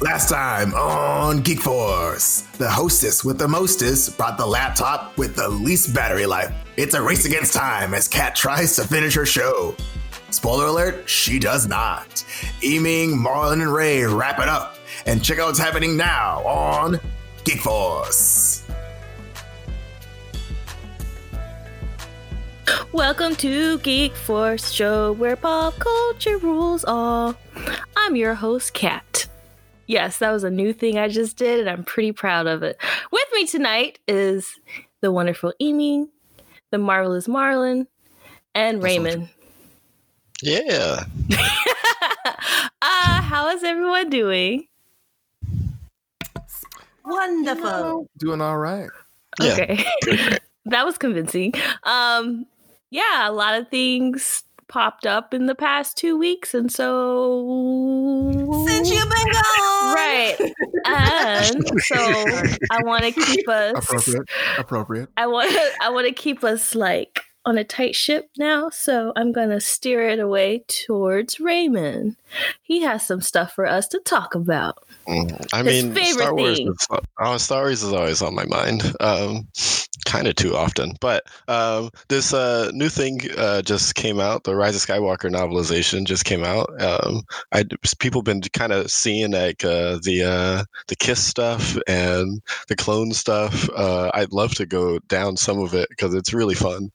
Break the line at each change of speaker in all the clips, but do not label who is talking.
Last time on Geek Force, the hostess with the mostest brought the laptop with the least battery life. It's a race against time as Kat tries to finish her show. Spoiler alert, she does not. Eaming, Marlon, and Ray wrap it up. And check out what's happening now on Geek Force.
Welcome to Geek Force Show, where pop culture rules all. I'm your host, Kat. Yes, that was a new thing I just did, and I'm pretty proud of it. With me tonight is the wonderful Amy, the marvelous Marlon, and Raymond.
Yeah.
uh, how is everyone doing?
Wonderful.
Doing all right.
Yeah.
Okay. that was convincing. Um, yeah, a lot of things popped up in the past two weeks, and so
Since you've been gone.
right, and so I want to keep us.
Appropriate. Appropriate.
I want. I want to keep us like on a tight ship now, so I'm gonna steer it away towards Raymond. He has some stuff for us to talk about.
Mhm. I
His
mean,
favorite
Star Wars,
thing.
is, oh, Star Wars is always on my mind. Um, kind of too often. But um, this uh, new thing uh, just came out. The Rise of Skywalker novelization just came out. Um, I people been kind of seeing like uh, the uh, the Kiss stuff and the clone stuff. Uh, I'd love to go down some of it because it's really fun.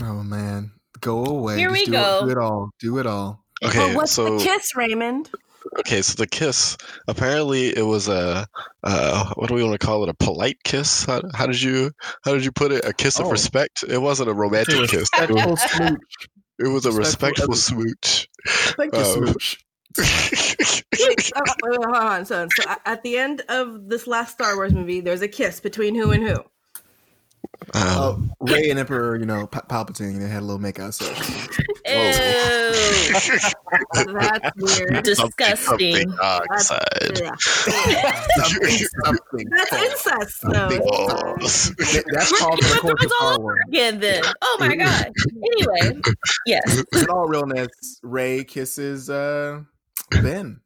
Oh, man. Go away.
Here
Just
we
do
go.
It, do it all. Do it all.
Okay,
but what's
so
the kiss, Raymond?
Okay, so the kiss. Apparently, it was a uh, what do we want to call it? A polite kiss? How, how did you how did you put it? A kiss of
Oh.
respect. It wasn't a romantic kiss. It was, it was a
respectful-
respectful smooch.
Thank you,
Um,
smooch.
Oh, wait, wait, hold on. So, so at the end of this last Star Wars movie, there's a kiss between who and who?
Um,
Oh, Rey and Emperor, you know, Pa- Palpatine, they had a little makeout session.
Ew,
That's weird.
disgusting.
something dark
That's, yeah.
something, something.
That's incest, though.
false. That- That's called the course of
all over again. Then, oh my god. Anyway, yes.
In all realness, Rey kisses uh, Ben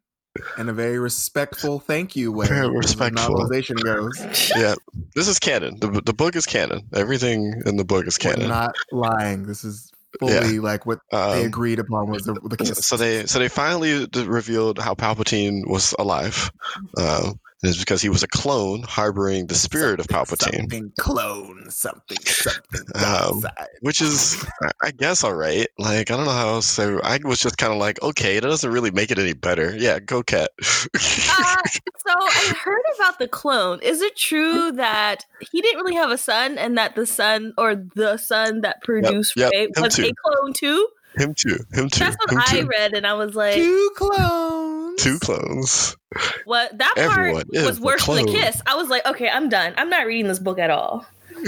in a very respectful thank you way.
Very respectful.
Novelization goes.
yeah, this is canon. The the book is canon. Everything in the book is
We're
canon.
not lying. This is fully like what they
Um,
agreed upon was the, the
so they so they finally revealed how Palpatine was alive. Um, and it's because he was a clone harboring the spirit of Palpatine.
Something clone, something, something.
Um, which is I- I guess all right. Like I don't know how else. To, I was just kind of like, okay, it doesn't really make it any better. Yeah, go Kat.
Uh, so I heard about the clone. Is it true that he didn't really have a son, and that the son or the son that produced
yep,
Ray
him
was
too.
a clone too?
him too. Him too.
That's what
him
I
too.
read, and I was like,
Two clones.
Two clones.
"What?" That
Everyone
part was
a
worse than the kiss. I was like, "Okay, I'm done. I'm not reading this book at all."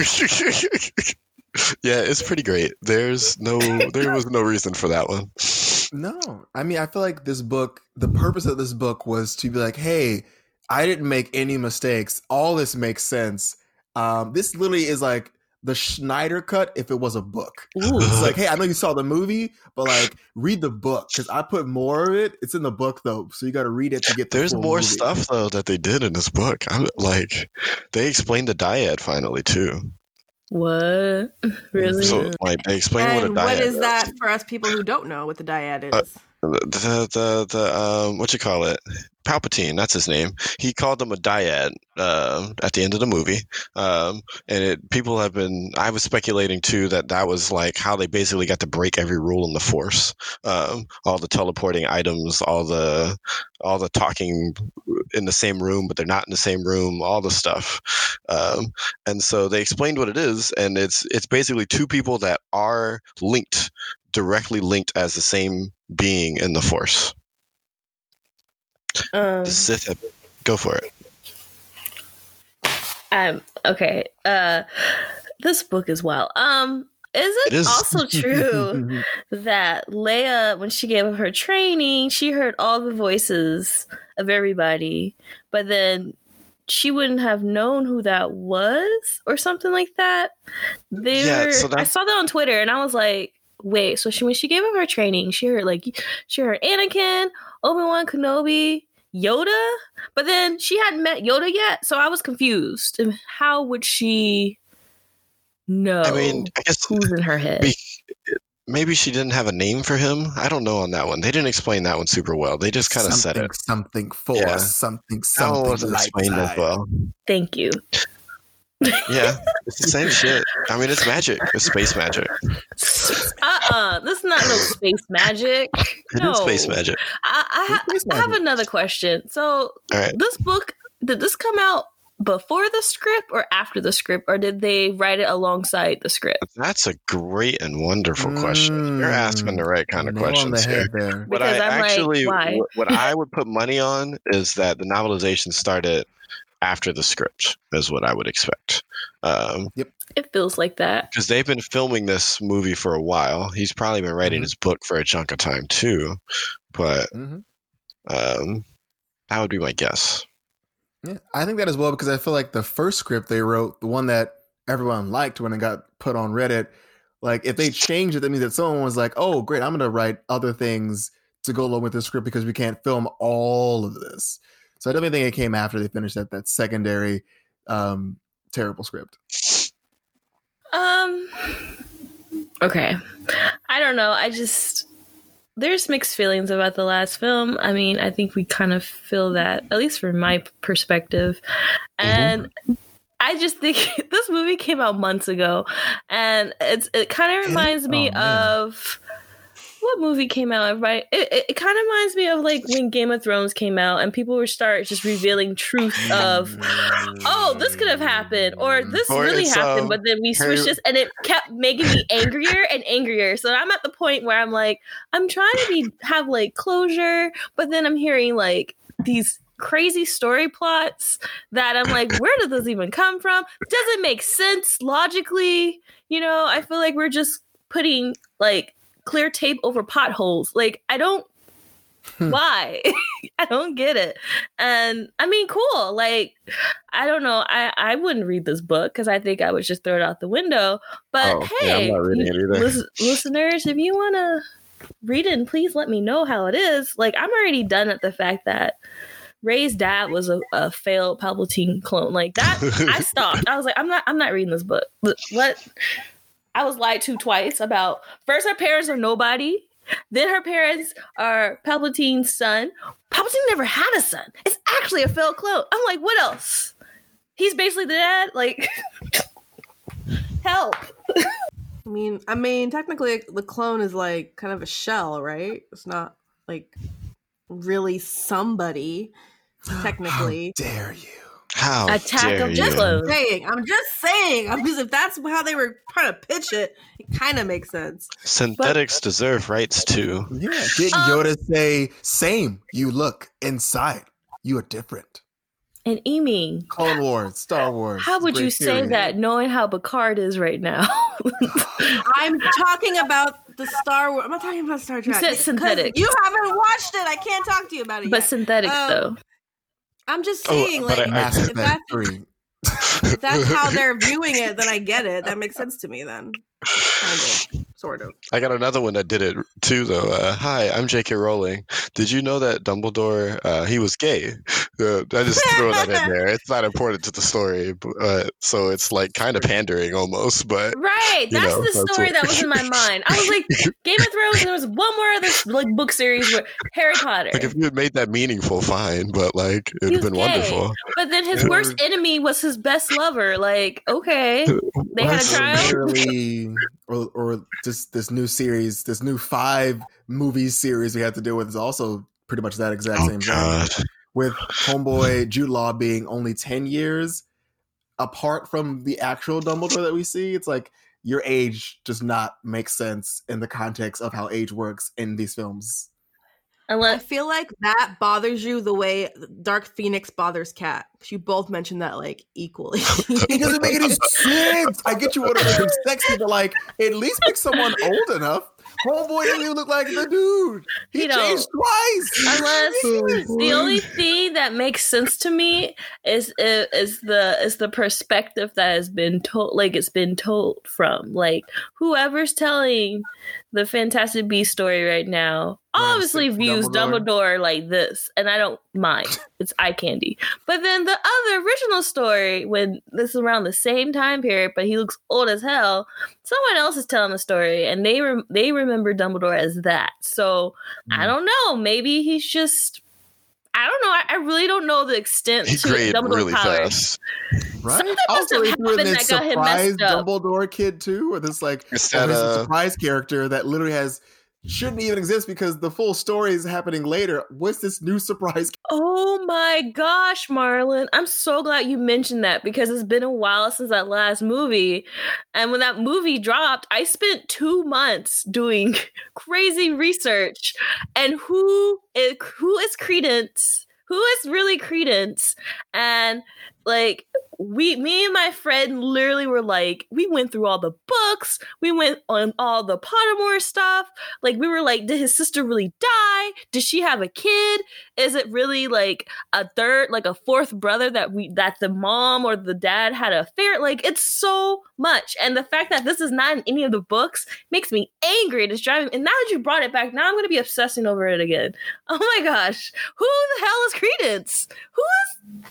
yeah, it's pretty great. There's no, there was no reason for that one.
No, I mean, I feel like this book, the purpose of this book was to be like, hey, I didn't make any mistakes. All this makes sense. Um, this literally is like the Snyder cut if it was a book. It's like, hey, I know you saw the movie, but like, read the book because I put more of it. It's in the book though, so you got to read it to get. The
There's
full
more
movie.
stuff though that they did in this book. I'm like, they explained the dyad finally too.
What? Really?
So like they explained what a
And
dyad
what is that for us people who don't know what the dyad is?
Uh, the the the um what you call it? Palpatine that's his name. He called them a dyad uh, at the end of the movie. Um and it people have been i was speculating too that that was like how they basically got to break every rule in the force. Um all the teleporting items all the all the talking in the same room but they're not in the same room all the stuff. Um and so they explained what it is and it's it's basically two people that are linked directly linked as the same being in the force.
um,
The Sith have go for it.
um. Okay. Uh, this book as well. Um. Is it,
It is.
also true that Leia, when she gave up her training, she heard all the voices of everybody, but then she wouldn't have known who that was or something like that. They
Yeah,
were,
so
I saw that on Twitter and I was like, wait, so she when she gave up her training, she heard like she heard Anakin, Obi Wan Kenobi, Yoda, but then she hadn't met Yoda yet, so I was confused. And how would she know
I mean, I guess
who's in her head?
be- maybe she didn't have a name for him. I don't know on that one. They didn't explain that one super well. They just kind of said
Something,
it.
Something for
Yeah.
something,
That
something.
one wasn't explained as well.
Thank you.
Yeah, it's the same shit. I mean, it's magic. It's space magic.
Uh-uh. This is not no space magic. No.
is space magic.
I, I, ha-
It's space
I have another question. So
All right.
this book did this come out before the script or after the script or did they write it alongside the script
That's a great and wonderful question. You're mm. asking the right kind of
Nail
questions here.
there.
What
Because
I
I'm like,
actually,
why?
what, what I would put money on is that the novelization started after the script, is what I would expect. Um,
it feels like that
because they've been filming this movie for a while. He's probably been writing
Mhm.
his book for a chunk of time too, but
Mhm.
um, that would be my guess.
Yeah, I think that as well because I feel like the first script they wrote, the one that everyone liked when it got put on Reddit, like if they changed it, that means that someone was like, "Oh, great, I'm going to write other things to go along with the script because we can't film all of this." So I definitely think it came after they finished that that secondary um, terrible script.
um okay. I don't know. I just there's mixed feelings about the last film. I mean i think we kind of feel that at least from my perspective. And I just think this movie came out months ago, and it's it kind of reminds me
Oh,
of what movie came out. Everybody, it, it, it kind of reminds me of like when Game of Thrones came out, and people were start just revealing truth of, oh, this could have happened, or this
Or
really happened,
um,
but then we switched this, and it kept making me angrier and angrier. So I'm at the point where I'm like, I'm trying to be have like closure, but then I'm hearing like these crazy story plots that I'm like, where did this even come from? Doesn't make sense logically. You know, I feel like we're just putting like clear tape over potholes. Like, I don't.
Hmm.
Why? I don't get it. And I mean, cool. Like, I don't know. I, I wouldn't read this book because I think I would just throw it out the window. But
Oh, yeah, I'm
hey,
not reading it either.
lis- listeners, if you want to read it, and please let me know how it is. Like, I'm already done at the fact that Rey's dad was a, a failed Palpatine clone. Like that, I stopped. I was like, I'm not, I'm not reading this book. What? I was lied to twice about. First, her parents are nobody. Then her parents are Palpatine's son. Palpatine never had a son. It's actually a failed clone. I'm like, what else? He's basically the dad. Like, help.
I mean, I mean, technically, the clone is like kind of a shell, right? It's not like really somebody. Technically,
How dare you?
How
Attack
dare
of
you?
the Clones.
saying. I'm just saying. I'm just if that's how they were trying to pitch it, it kind of makes sense.
Synthetics deserve rights too.
Yeah, didn't
Um,
Yoda say, "Same, you look inside, you are different."
And Amy,
Clone Wars, Star Wars.
how would
great
you say
series.
that knowing how Picard is right now?
I'm talking about the Star Wars. I'm not talking about Star Trek.
You
Trek.
said
'Cause
synthetics.
You haven't watched it. I can't talk to you about it
but
yet.
synthetics,
Um,
though.
I'm just
Oh,
saying,
but
like,
I-
Mass
if,
Effect
that's,
Three?
if that's how they're viewing it, then I get it. That makes sense to me. Then, kind of, sort of.
I got another one that did it too, though. Uh, hi, I'm J.K. Rowling. Did you know that Dumbledore uh, he was gay? Uh, I just throw that in there. It's not important to the story, but, uh, so it's like kind of pandering almost. But
Right, that's
know,
the
that's
story
what-
that was in my mind. I was like, Game of Thrones, and there was one more other like book series with Harry Potter.
like if you had made that meaningful, fine. But like it'd have been
gay.
wonderful.
But then his worst enemy was his best lover. Like, okay, they had a child.
Literally, or, or just this new series, this new five movie series we have to deal with is also pretty much that exact
Oh
same thing. With Homeboy Jude Law being only ten years apart from the actual Dumbledore that we see, it's like your age does not make sense in the context of how age works in these films.
I feel like that bothers you the way Dark Phoenix bothers Kat. 'Cause you both mentioned that like equally.
It doesn't make any sense. I get you want to make him sexy, but like at least make someone old enough. Homeboy doesn't even look like the dude. He
You know,
changed twice.
unless
Jesus.
the only thing that makes sense to me is is the is the perspective that has been told like it's been told from like whoever's telling the fantastic beast story right now obviously views
Dumbledore.
dumbledore like this and i don't mind it's eye candy but then the other original story when this is around the same time period but he looks old as hell someone else is telling the story and they were they remember dumbledore as that so
Hmm.
I don't know. Maybe he's just. I don't know. I, I really don't know the extent
He
to
grayed
Dumbledore's
really
power.
fast.
Right?
Something must
also,
have
he
happened that got him messed up.
Dumbledore kid too, or this like
It's
or a
uh,
surprise character that literally has shouldn't even exist because the full story is happening later. What's this new surprise?
Oh my gosh, Marlon. I'm so glad you mentioned that because it's been a while since that last movie. And when that movie dropped, I spent two months doing crazy research. And who is who is Credence? Who is really Credence? And like we me and my friend literally were like, we went through all the books, we went on all the Pottermore stuff. Like we were like, did his sister really die? Did she have a kid? is it really like a third like a fourth brother that we that the mom or the dad had a affair like it's so much and the fact that this is not in any of the books makes me angry it's driving and now that you brought it back now i'm gonna be obsessing over it again oh my gosh who the hell is credence who is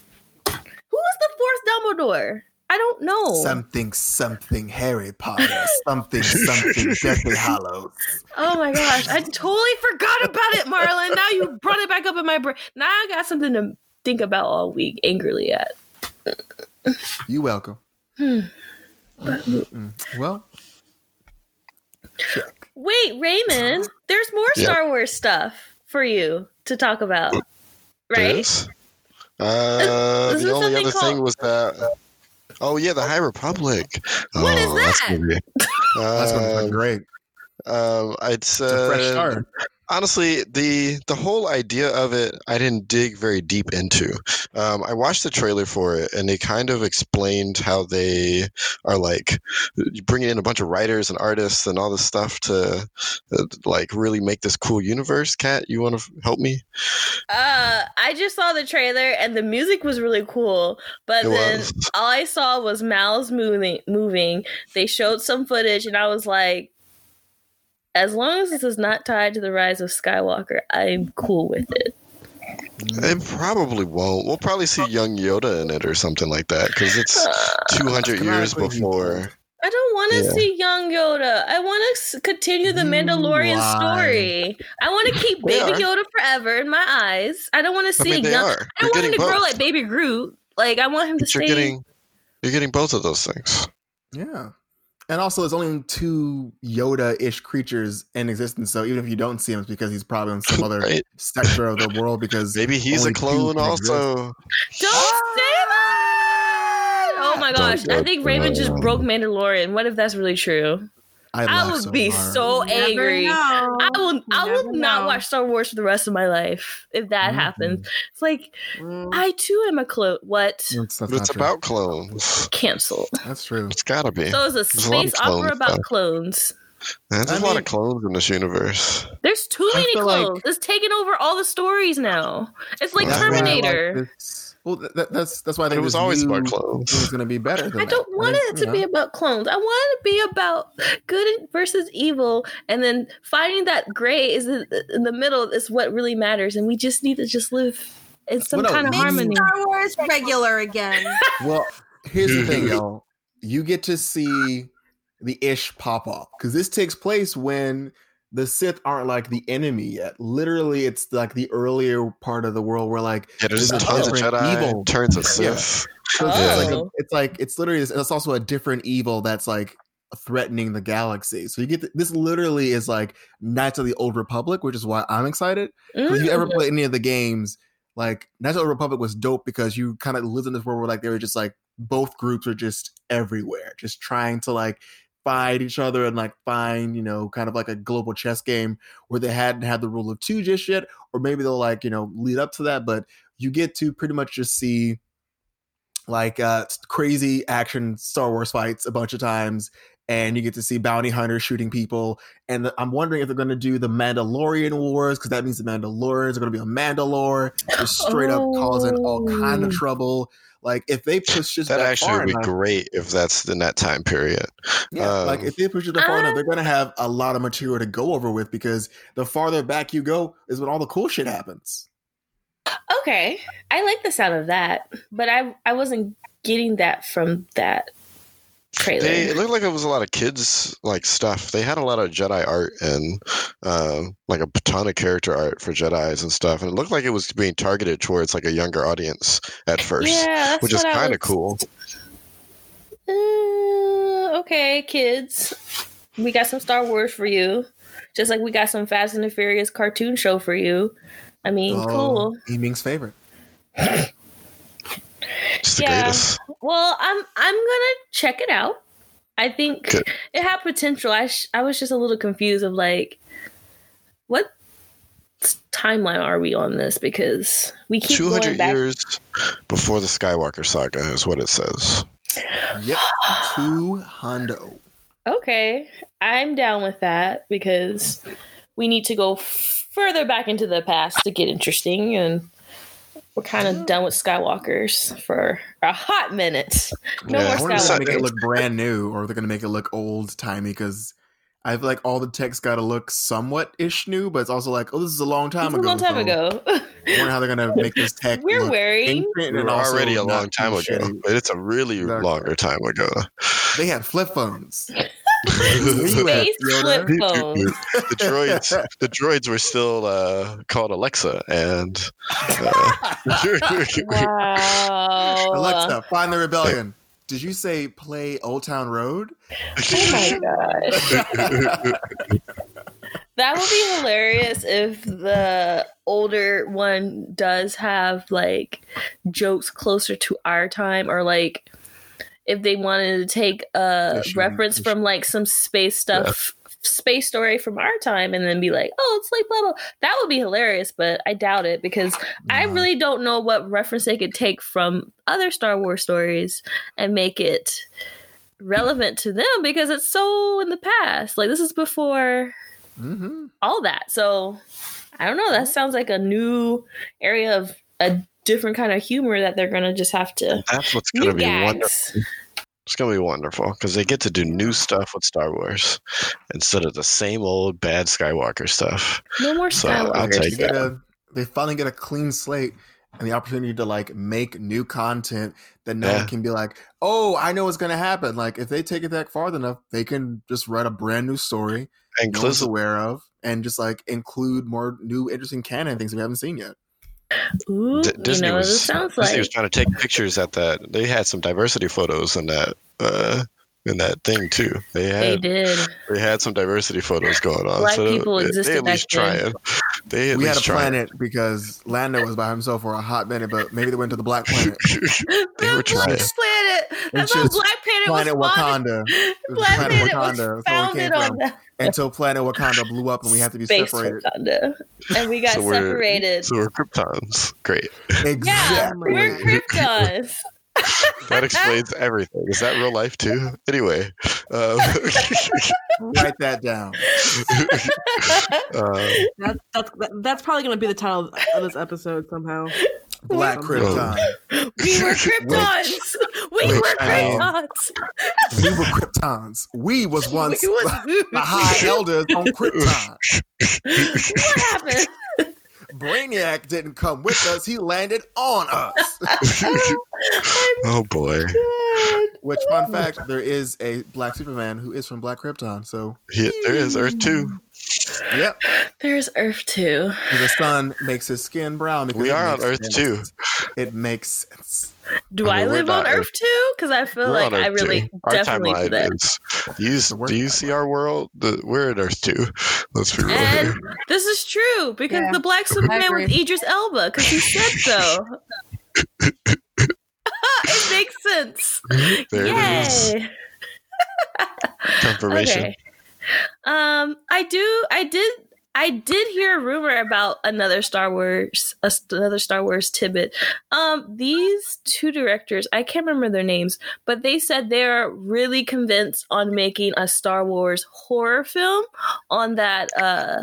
is the fourth dumbledore i don't know
Something, something Harry Potter. Something, something Deathly Hallows.
oh my gosh i totally forgot about it marlon now you brought it back up in my brain now i got something to think about all week angrily at
You welcome.
Hmm.
Mm, Well, check.
Wait, Raymond, there's more
Yep.
Star Wars stuff for you to talk about, right?
Yes. Uh, the only
something
other thing was that. Oh yeah, the High Republic.
What is
oh, That's
that?
gonna be,
That's gonna be great.
um, I'd
It's a fresh start.
Honestly the the whole idea of it i didn't dig very deep into um, i watched the trailer for it and they kind of explained how they are like bringing in a bunch of writers and artists and all this stuff to uh, like really make this cool universe Kat you want to help me
Uh, I just saw the trailer and the music was really cool, but
It
then
was.
all I saw was mouths moving. Moving. They showed some footage, and I was like, as long as this is not tied to the rise of Skywalker, I'm cool with it.
it probably won't we'll probably see young yoda in it or something like that because it's uh, 200 years before
I don't want to
Yeah.
see young Yoda. I want to continue the Mandalorian
lie.
story. I want to keep
They
Baby
are.
Yoda forever in my eyes. I don't want to
i
see
mean they
young.
are
I don't want him
getting
to grow like Baby Groot. Like I want him to
you're
stay.
getting you're getting both of those things
Yeah. And also, there's only two Yoda-ish creatures in existence. So even if you don't see him, it's because he's probably in some other
right
sector of the world. Because
maybe he's a clone
can exist.
also
Don't say that. Oh my gosh! I think Raymond just broke Mandalorian. What if that's really true?
I,
I would
so
be
hard.
so angry. I will. I will not
know.
watch Star Wars for the rest of my life if that
Mhm.
happens. It's like
Mm.
I too am a clone. What?
That's, that's
But
not
it's
true.
about clones.
Canceled.
That's true.
It's gotta be.
So it's a
There's a
space
clone
opera about
stuff.
clones.
Man, there's
I
a lot of clones in this universe.
There's too many
feel like-
clones. it's taking over all the stories now. It's like
That's
That's why I like
Terminator.
this- well, that, that's that's why I
But
think
it was always
new
about
thing
clones.
is going to be better. Than
I don't
that.
want
think,
it to
you
be about clones. I want it to be about good versus evil, and then finding that gray is in in the middle is what really matters. And we just need to just live in some
Well, no,
kind of harmony.
Star Wars regular again.
Well, here's the thing, y'all. You get to see the ish pop off because this takes place when the Sith aren't like the enemy yet. Literally, it's like the earlier part of the world where like
Yeah, there's
There's a
tons of
different
Jedi,
evil.
turns of
Yeah.
Sith.
So it's, it's like a,
Oh.
it's like it's literally it's also a different evil that's like threatening the galaxy. So you get th- this literally is like Knights of the Old Republic, which is why I'm excited. 'Cause If you ever
Mm.
play any of the games, like Knights of the Old Republic was dope because you kind of lived in this world where like they were just like both groups are just everywhere, just trying to like fight each other and like find you know kind of like a global chess game where they hadn't had the rule of two just yet, or maybe they'll like you know lead up to that, but you get to pretty much just see like uh crazy action Star Wars fights a bunch of times and you get to see bounty hunters shooting people. And the, I'm wondering if they're going to do the Mandalorian Wars because that means the Mandalorians are going to be a Mandalore, just straight up causing all kind of
Oh.
trouble. Like if they push this
That
back
actually would be
enough-
great if that's in that time period.
Yeah, like
Um,
if they push it that far enough, they're gonna have a lot of material to go over with because the farther back you go is when all the cool shit happens.
Okay, I like the sound of that, but I I wasn't getting that from that trailer.
They, it looked like it was a lot of kids like stuff. They had a lot of Jedi art and um, like a ton of character art for Jedi's and stuff, and it looked like it was being targeted towards like a younger audience at first,
yeah,
which is kind of cool.
Uh, okay, kids, we got some Star Wars for you, just like we got some Fast and the Furious cartoon show for you. I mean,
Oh,
cool.
Eaming's favorite.
It's the
Yeah.
greatest.
Well, I'm I'm gonna check it out. I think
Good.
it had potential. I sh- I was just a little confused of like, what timeline are we on this? Because we keep
Two
going back.
years before the Skywalker saga is what it says.
Yep, two hundo.
Okay, I'm down with that because we need to go further back into the past to get interesting, and we're kind of done with Skywalkers for a hot minute. No
Yeah.
more
I wonder if they're gonna make it look brand new or they're gonna make it look old timey because I feel like all the text got to look somewhat ish new, but it's also like, oh, this is a long time
It's a
ago.
long time
so
ago.
I wonder how they're gonna make this tech.
We're
look
wearing
ancient
We
and
already a long time ago,
shitty.
but it's a really
Exactly.
longer time ago.
They had flip phones.
the
Where you at,
Space flip phone.
droids, the droids were still uh, called Alexa, and uh,
Wow.
Alexa, find the rebellion. Did you say play Old Town Road?
Oh my god. That would be hilarious if the older one does have like jokes closer to our time or like if they wanted to take a reference from like some space stuff space story from our time and then be like oh it's like blah blah. That would be hilarious but i doubt it because i really don't know what reference they could take from other star wars stories and make it relevant to them because it's so in the past. Like this is before
hmm
all that. So I don't know. That sounds like a new area of a different kind of humor that they're gonna just have to
that's what's going to be wonderful. It's going to be wonderful because they get to do new stuff with Star Wars instead of the same old bad Skywalker stuff.
No more
So, I'll
Skywalker
take
They,
stuff.
a, they finally get a clean slate and the opportunity to like make new content that no
Yeah.
one can be like, oh, I know what's gonna happen. Like if they take it back far enough, they can just write a brand new story
And
no one's aware of and just like include more new interesting canon things we haven't seen yet.
Ooh,
D-
you
Disney
know,
was
sounds
Disney
like
was trying to take pictures at that. They had some diversity photos in that uh, in that thing too. They had
they
had
did.
they had some diversity photos going on.
Black
so
people
they,
existed
they at least
back then.
trying. They at
we had
least
a planet because Lando was by himself for a hot minute, but maybe they went to the Black Planet.
trying. They were
Black
trying.
Planet. That's
It's
how Black Planet,
Planet
was founded.
Wakanda. It
Black
Planet
Planet
Wakanda.
was
That's where we
founded
came
on
from.
that
Until Planet Wakanda blew up and we had to be
space
separated.
Wakanda, and we got
So we're-
separated.
So we're Kryptons. Great.
yeah,
Exactly.
we're Kryptons.
That explains everything. Is that real life too? Anyway, um,
Write that down.
um,
That, that's that, that's probably going to be the title of this episode somehow.
Black Krypton.
we were Kryptons. We
Which,
were
um,
Kryptons.
We were Kryptons. We was once
We was-
the High Elders on Krypton.
what happened?
Brainiac didn't come with us. He landed on us.
Oh, oh boy,
Which, fun oh. fact, there is a Black Superman who is from Black Krypton. So,
He- there is Earth two.
yep.
There's Earth too.
The sun makes his skin brown.
We are on Earth
sense.
too.
It makes sense.
Do
I
I,
mean, we're
live on
not
Earth too? Because I feel like I really
two. Our
definitely do that.
is. Do you, do you see our world? The, we're in Earth two. Let's be real.
And this is true because
Yeah,
the Black Superman
agree.
was Idris Elba because he said so. it makes sense.
There it is.
Yay.
Confirmation.
Okay. Um, I do. I did. I did hear a rumor about another Star Wars, another Star Wars tidbit. Um, these two directors, I can't remember their names, but they said they're really convinced on making a Star Wars horror film on that uh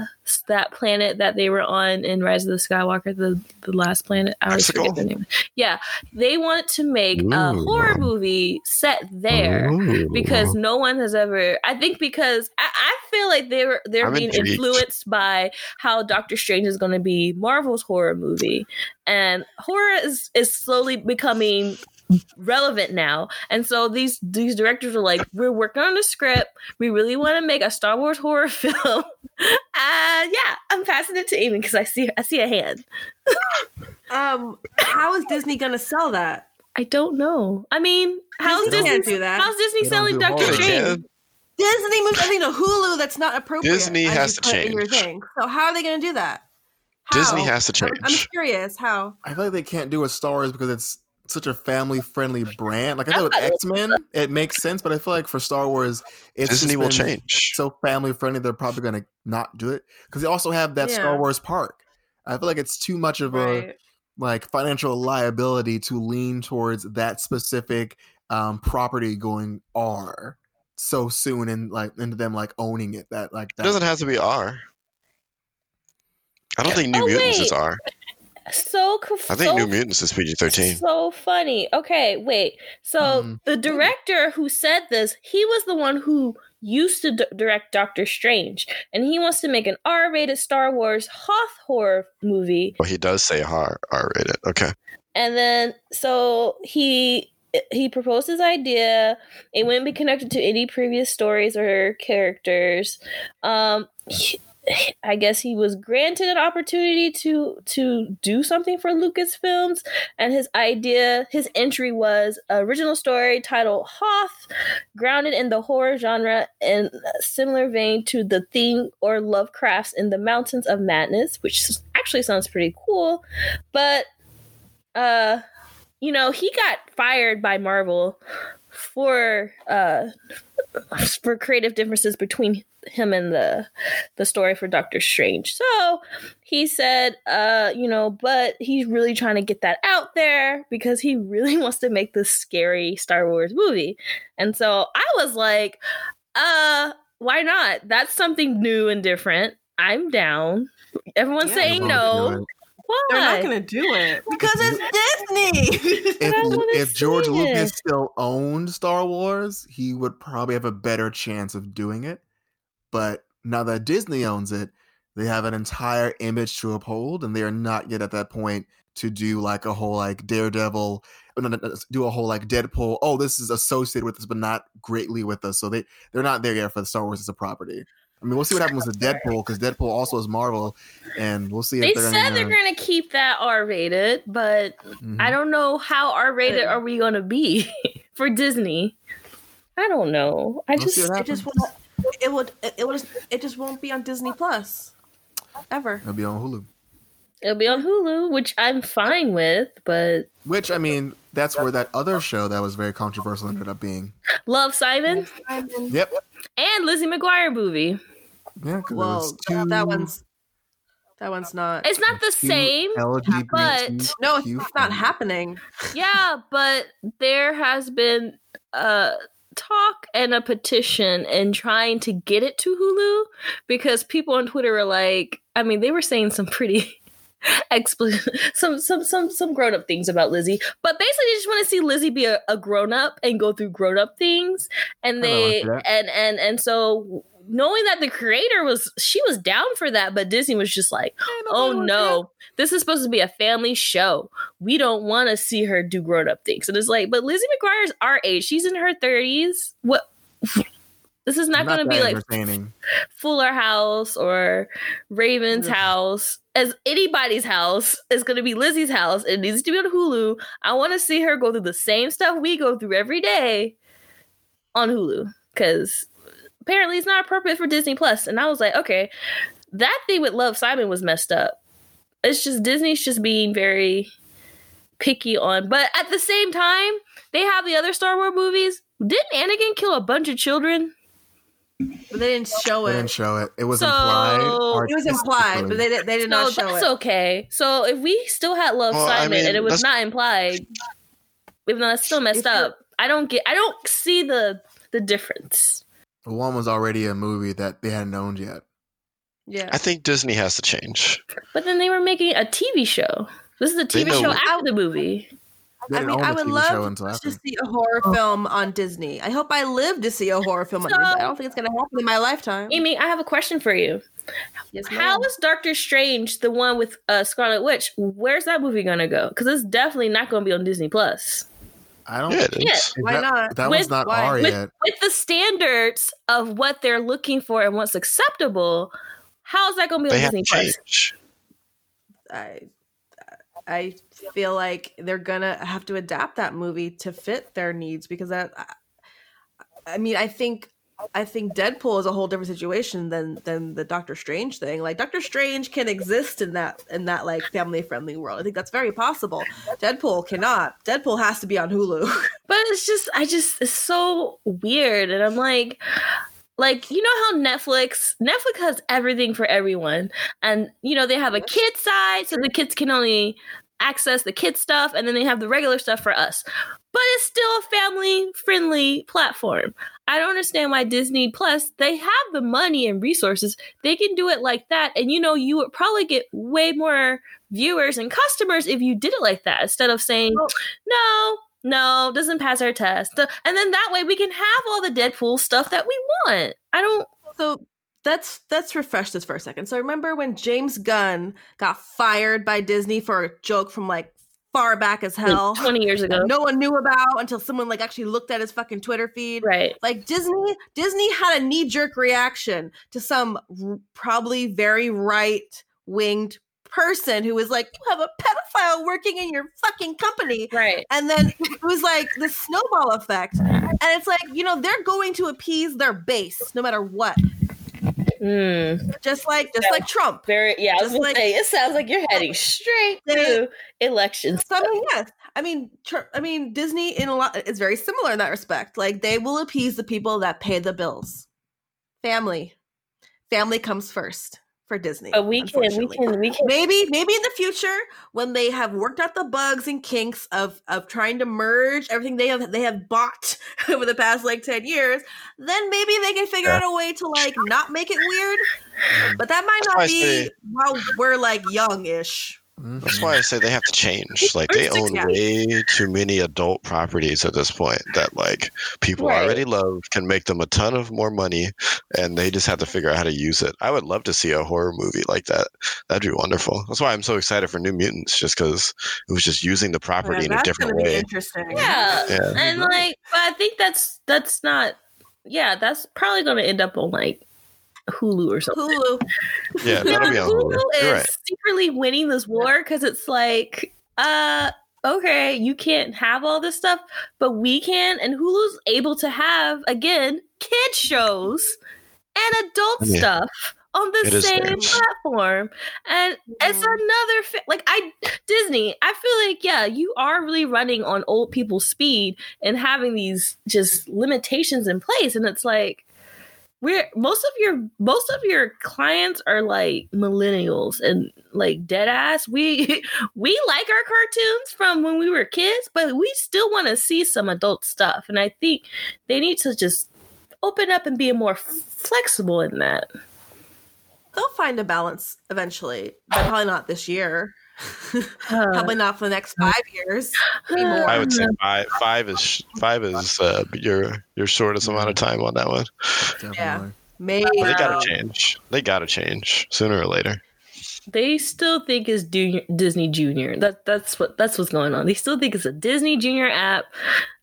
that planet that they were on in Rise of the Skywalker, the the last planet. I always forget the name. Yeah, they want to make a horror movie set there
Ooh.
because no one has ever i think because i, I feel like they were they're
I'm
being
intrigued.
influenced by how doctor strange is going to be marvel's horror movie and horror is is slowly becoming relevant now and so these these directors are like we're working on the script we really want to make a star wars horror film uh yeah i'm passing it to amy because i see i see a hand
Um, how is Disney gonna sell that?
i don't know i mean how's
Disney
disney
can't do that.
how's disney
They
selling
do
doctor
horror.
strange
Disney moves everything to Hulu that's not appropriate.
Disney has to
put in your
change.
thing. So how are they gonna do that? How?
Disney has to
I'm-
change.
I'm curious how.
I feel like they can't do a Star Wars because it's such a family friendly brand. Like I thought with X Men, it makes sense, but I feel like for Star Wars, it's
Disney
just
will change.
So family friendly, they're probably going to not do it because they also have that Star Wars park. I feel like it's too much of a like financial liability to lean towards that specific um property going R so soon and like into them like owning it that like
It
that.
doesn't have to be R. I don't think New
Oh,
Mutants is. R.
so conf-
I think
so
New Mutants is PG thirteen.
So funny. Okay, wait. So
Mhm.
the director who said this, he was the one who used to d- direct Doctor Strange, and he wants to make an R-rated Star Wars Hoth horror movie.
Well, he does say R R rated. Okay.
And then so he he proposed his idea. It wouldn't be connected to any previous stories or characters. Um, he- I guess he was granted an opportunity to to do something for Lucasfilms, and his idea, his entry was original story titled Hoth, grounded in the horror genre in a similar vein to The Thing or Lovecraft's In the Mountains of Madness, which actually sounds pretty cool, but uh you know he got fired by marvel for uh for creative differences between him and the the story for doctor strange. So he said uh you know but he's really trying to get that out there because he really wants to make this scary star wars movie. And so i was like uh why not? That's something new and different. I'm down. Everyone's
Yeah.
saying no. why?
They're not gonna do it because it's Disney.
If, if George
see
Lucas still owned Star Wars, he would probably have a better chance of doing it. But now that Disney owns it, they have an entire image to uphold, and they are not yet at that point to do like a whole like Daredevil, uh, do a whole like Deadpool. Oh, this is associated with us, but not greatly with us. So they they're not there yet for the Star Wars as a property. I mean, we'll see what happens with the Deadpool because Deadpool also is Marvel, and we'll see
They
if they're
said
gonna.
they're going to keep that R rated, but
Mhm.
I don't know how R rated are we going to be for Disney. I don't know. I
We'll
just
see what
it just won't. It would. It, it would. It just won't be on Disney Plus ever.
It'll be on Hulu.
it'll be on Hulu, which I'm fine with, but
Which I mean, that's where that other show that was very controversial ended up being.
Love Simon
Yep.
and Lizzie McGuire movie.
Yeah, because it
Well,
was
that,
two
that one's. That one's not.
It's not the same,
LGBT
but-
No, it's not happening.
yeah, but there has been uh talk and a petition and trying to get it to Hulu because people on Twitter were like, I mean, they were saying some pretty explicit some some some some grown up things about Lizzie, but basically they just want to see Lizzie be a, a grown up and go through grown up things, and they
like
and and and so knowing that the creator was she was down for that, but Disney was just like, oh no, this is supposed to be a family show. We don't want to see her do grown up things. And it's like, but Lizzie McGuire's our age. She's in her 30s. What? This is not, going to be like. Fuller House or Raven's house. As anybody's house is going to be Lizzie's house. It needs to be on Hulu. I want to see her go through the same stuff we go through every day on Hulu because apparently it's not appropriate for Disney Plus. And I was like, okay, that thing with Love Simon was messed up. It's just Disney's just being very picky on, but at the same time, they have the other Star Wars movies. Didn't Anakin kill a bunch of children?
but they didn't show it.
They didn't show it. It was
So-
implied.
It was implied, but they did, they did
so
not show
that's
it.
okay. So if we still had Love
Well, I
Simon and it was not implied, even though that's still messed up, I don't get. I don't see the the difference.
one was already a movie that they hadn't owned yet.
Yeah.
I think Disney has to change.
But then they were making a TV show. This is a
They
TV
know-
show after the movie.
I mean, I would love to
after.
see a horror film on Disney. I hope I live to see a horror film on Disney. I don't think it's going to happen in my lifetime.
Amy, I have a question for you.
Yes,
How
ma'am.
is Doctor Strange the one with uh, Scarlet Witch? Where's that movie gonna go? Because it's definitely not gonna be on Disney Plus.
I don't.
Yeah, it is.
Yeah.
is
Why
that,
not?
That
With-
one's not
why?
R
With-
yet.
With the standards of what they're looking for and what's acceptable, how is that gonna be on
They have
Disney Plus?
I I feel like they're gonna have to adapt that movie to fit their needs because that I, I mean I think I think Deadpool is a whole different situation than than the Doctor Strange thing. Like Doctor Strange can exist in that in that like family friendly world. I think that's very possible. Deadpool cannot. Deadpool has to be on Hulu.
But it's just, I just, it's so weird, and I'm like. Like you know how Netflix Netflix has everything for everyone, and you know they have a kid side, so the kids can only access the kid stuff, and then they have the regular stuff for us. But it's still a family friendly platform. I don't understand why Disney Plus they have the money and resources. They can do it like that, and you know you would probably get way more viewers and customers if you did it like that instead of saying no. No, doesn't pass our test. And then that way we can have all the Deadpool stuff that we want. I don't
So let's let's refresh this for a second. So remember when James Gunn got fired by Disney for a joke from like far back as hell?
like 20 years ago.
no one knew about until someone like actually looked at his fucking Twitter feed.
Right.
Like Disney, Disney had a knee jerk reaction to some r- probably very right winged person who was like, "You have a pedophile working in your fucking company,"
Right.
and then it was like the snowball effect. And it's like you know they're going to appease their base no matter what,
Mm,
just like just like Trump.
very yeah, I was gonna
like-
say it sounds like you're heading straight to elections.
So I mean, yes. I mean, tr- I mean, Disney in a lot is very similar in that respect. Like they will appease the people that pay the bills. Family, family comes first for Disney.
But we can we can we can
Maybe, maybe in the future, when they have worked out the bugs and kinks of of trying to merge everything they have they have bought over the past like ten years, then maybe they can figure out a way to like not make it weird. Mm. But that might
That's why I
not be while we're like young-ish.
Mhm.
That's why I say they have to change. Like they own way too many adult properties at this point that like people
Right.
already love can make them a ton of more money and they just have to figure out how to use it. I would love to see a horror movie like that. That'd be wonderful. That's why I'm so excited for New Mutants, just because it was just using the property in a different
be
way.
interesting.
Yeah.
Yeah.
And like but I think that's that's not yeah, that's probably gonna end up on like Hulu or something.
Hulu.
Yeah, that'll be on
Hulu
Hulu.
is
right.
secretly winning this war because it's like, uh, okay, you can't have all this stuff, but we can, and Hulu's able to have again kid shows and adult
Yeah.
stuff on the
It is
same platform, and it's
Mhm.
another fi- like I Disney. I feel like yeah, you are really running on old people's speed and having these just limitations in place, and it's like we're most of your most of your clients are like millennials and like dead ass we we like our cartoons from when we were kids but we still want to see some adult stuff and i think they need to just open up and be more flexible in that
They'll find a balance eventually, but probably not this year. Probably not for the next five years. anymore.
I would say five, five is five is uh, your your shortest amount of time on that one.
Definitely.
Maybe
They gotta change. They gotta change sooner or later.
They still think it's junior, Disney Junior. That that's what that's what's going on. They still think it's a Disney Junior app.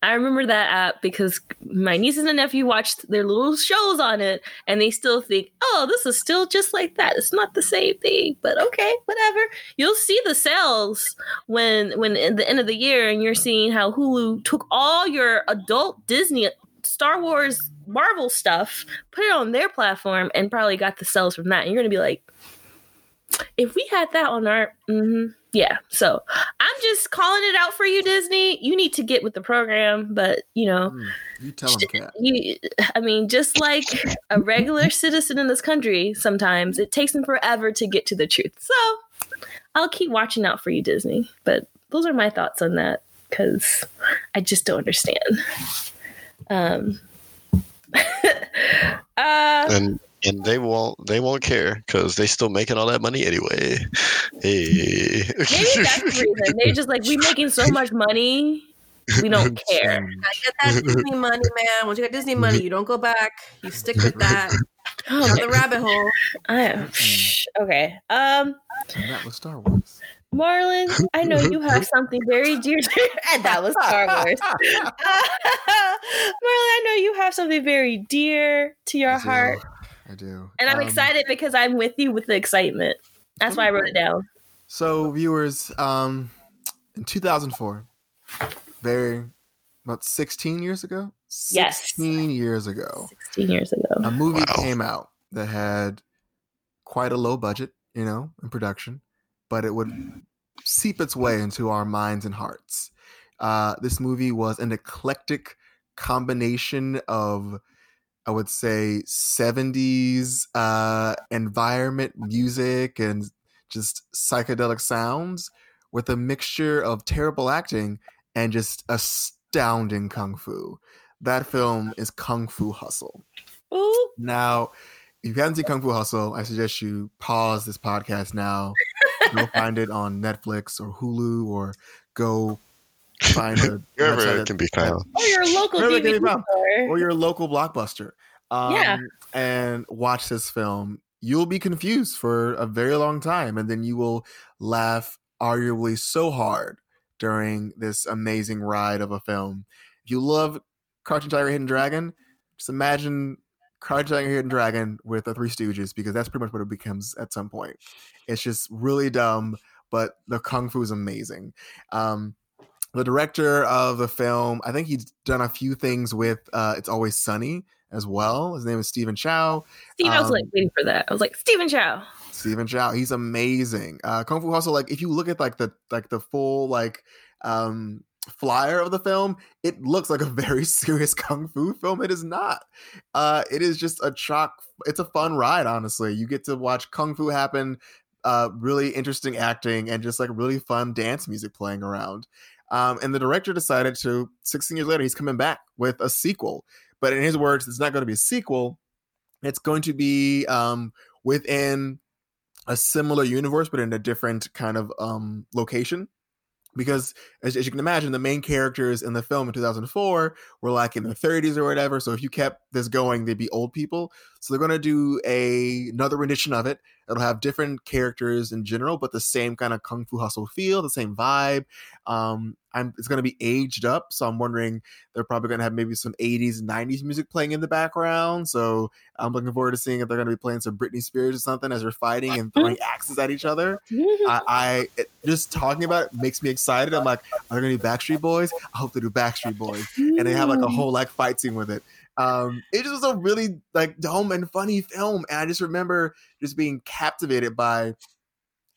I remember that app because my nieces and nephew watched their little shows on it, and they still think, "Oh, this is still just like that. It's not the same thing." But okay, whatever. You'll see the sales when when at the end of the year, and you're seeing how Hulu took all your adult Disney, Star Wars, Marvel stuff, put it on their platform, and probably got the sales from that. And you're gonna be like if we had that on our mhm, yeah so i'm just calling it out for you, Disney. You need to get with the program, but you know,
Mm, you tell him, Kat.
you. I mean, just like a regular citizen in this country, sometimes it takes them forever to get to the truth. So I'll keep watching out for you, Disney. But those are my thoughts on that because I just don't understand. Um. uh,
and and they won't they won't care because they still making all that money anyway. Hey,
maybe that's the reason. They're just like, we making so much money, we don't care.
I get that Disney money, man. Once you get Disney money, you don't go back. You stick with that.
Oh
the rabbit hole.
I am. Okay. Um,
And that was Star Wars.
Marlon, I know you have something very dear to and that was Star Wars. Marlon, I know you have something very dear to your heart.
I do.
And I'm
Um,
excited because I'm with you with the excitement. That's why I wrote it down.
So, viewers, um, in 2004, very about 16 years ago.
Yes.
16 years ago,
16 years ago.
a movie
Wow.
came out that had quite a low budget, you know, in production, but it would seep its way into our minds and hearts. Uh, this movie was an eclectic combination of, I would say, 70s uh, environment music and just psychedelic sounds with a mixture of terrible acting and just astounding kung fu. That film is Kung Fu Hustle.
Ooh.
Now, if you haven't seen Kung Fu Hustle, I suggest you pause this podcast now. go find it on Netflix or Hulu or go find a
wherever it can be found.
Or your local
Wherever it can be
DVD
found.
store.
or your local blockbuster. Um,
Yeah.
And watch this film. You'll be confused for a very long time, and then you will laugh arguably so hard during this amazing ride of a film. If you love Crouching Tiger, Hidden Dragon, just imagine Crouching Tiger, Hidden Dragon with the Three Stooges because that's pretty much what it becomes at some point. It's just really dumb, but the kung fu is amazing. Um, the director of the film, I think he's done a few things with uh, It's Always Sunny as well. His name is Stephen Chow.
Steve, I was like
um,
waiting for that. I was like, Stephen Chow.
Stephen Chow, he's amazing. Uh, Kung Fu Hustle, like if you look at like the like the full like um flyer of the film, it looks like a very serious kung fu film. It is not. Uh, it is just a chalk. It's a fun ride, honestly. You get to watch kung fu happen. Uh, really interesting acting and just like really fun dance music playing around. Um, and the director decided to 16 years later, he's coming back with a sequel. But in his words, it's not going to be a sequel. It's going to be um, within a similar universe, but in a different kind of um, location. Because as, as you can imagine, the main characters in the film in 2004 were like in their 30s or whatever. So if you kept this going, they'd be old people. So they're going to do a another rendition of it. It'll have different characters in general, but the same kind of kung fu hustle feel, the same vibe. Um, I'm, it's going to be aged up, so I'm wondering they're probably going to have maybe some 80s and 90s music playing in the background. So I'm looking forward to seeing if they're going to be playing some Britney Spears or something as they're fighting and throwing axes at each other. I, I it, just talking about it makes me excited. I'm like, are they going to be Backstreet Boys? I hope they do Backstreet Boys, and they have like a whole like fight scene with it. Um, it just was a really like dumb and funny film, and I just remember just being captivated by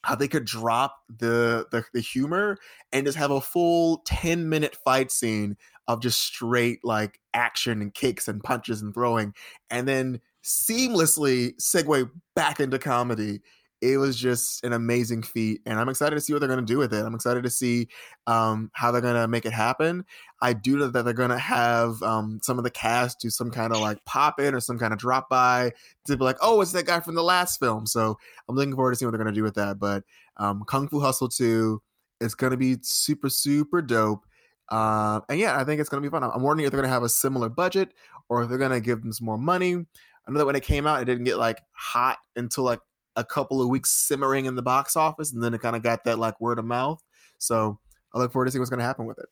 how they could drop the, the the humor and just have a full 10 minute fight scene of just straight like action and kicks and punches and throwing and then seamlessly segue back into comedy it was just an amazing feat and i'm excited to see what they're going to do with it. I'm excited to see um, how they're going to make it happen. I do know that they're going to have um, some of the cast do some kind of like pop in or some kind of drop by to be like oh it's that guy from the last film. So i'm looking forward to seeing what they're going to do with that but um, kung fu hustle 2 is going to be super super dope uh, and yeah i think it's going to be fun. I'm wondering if they're going to have a similar budget or if they're going to give them some more money. I know that when it came out it didn't get like hot until like a couple of weeks simmering in the box office and then it kind of got that like word of mouth so i look forward to see what's going to happen with it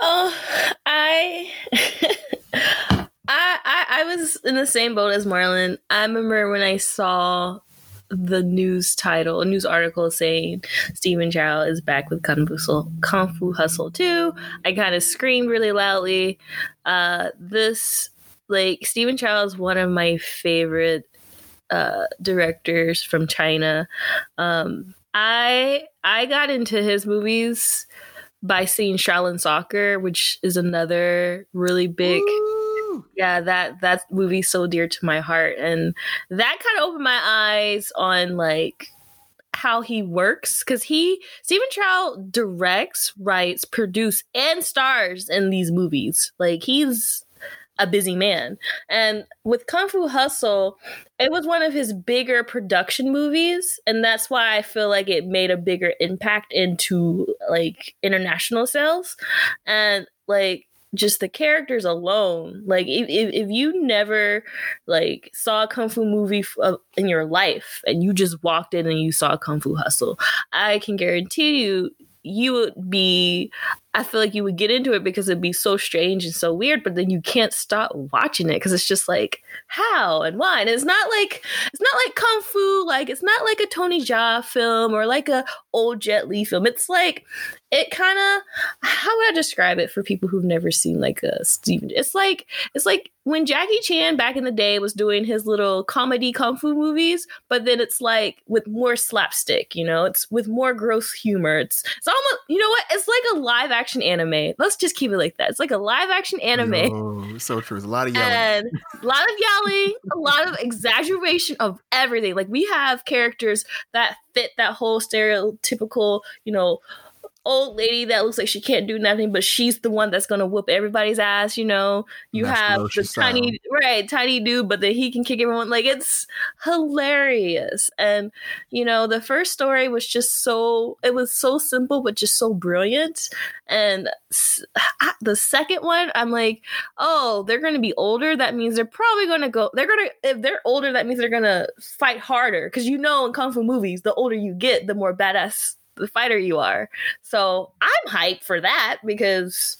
Oh, I, I, I, I was in the same boat as Marlon. I remember when I saw the news title, a news article saying Stephen Chow is back with Kung Fu Hustle, Kung Fu Hustle 2. I kind of screamed really loudly. Uh, this, like, Stephen Chow is one of my favorite uh, directors from China. Um, I I got into his movies by seeing Shaolin Soccer, which is another really big
Woo!
yeah that that movie's so dear to my heart and that kind of opened my eyes on like how he works because he Stephen Chow directs, writes, produces, and stars in these movies. Like he's a busy man. And with Kung Fu Hustle, it was one of his bigger production movies, and that's why I feel like it made a bigger impact into like international sales. And like just the characters alone like if, if, you never like saw a kung fu movie in your life and you just walked in and you saw kung fu hustle i can guarantee you you would be i feel like you would get into it because it'd be so strange and so weird but then you can't stop watching it because it's just like how and why? And it's not like it's not like kung fu like it's not like a tony jaa film or like a old jet li film. It's like it kind of how would i describe it for people who've never seen like a Stephen? It's like it's like when jackie chan back in the day was doing his little comedy kung fu movies but then it's like with more slapstick you know? It's with more gross humor. It's it's almost you know what? It's like a live action anime let's just keep it like that it's like a live action anime
Yo, so true. There's a lot of yelling.
and a lot of yelling, a lot of exaggeration of everything. Like we have characters that fit that whole stereotypical, you know, old lady that looks like she can't do nothing, but she's the one that's gonna whoop everybody's ass. You know, you
That's
have the tiny, right, tiny dude, but then he can kick everyone. Like it's hilarious. And you know, the first story was just so it was so simple, but just so brilliant. And the second one, I'm like, oh, they're to be older. That means they're probably to go. They're to if they're older, that means they're to fight harder. Because you know, in kung fu movies, the older you get, the more badass the fighter you are. So I'm hyped for that because,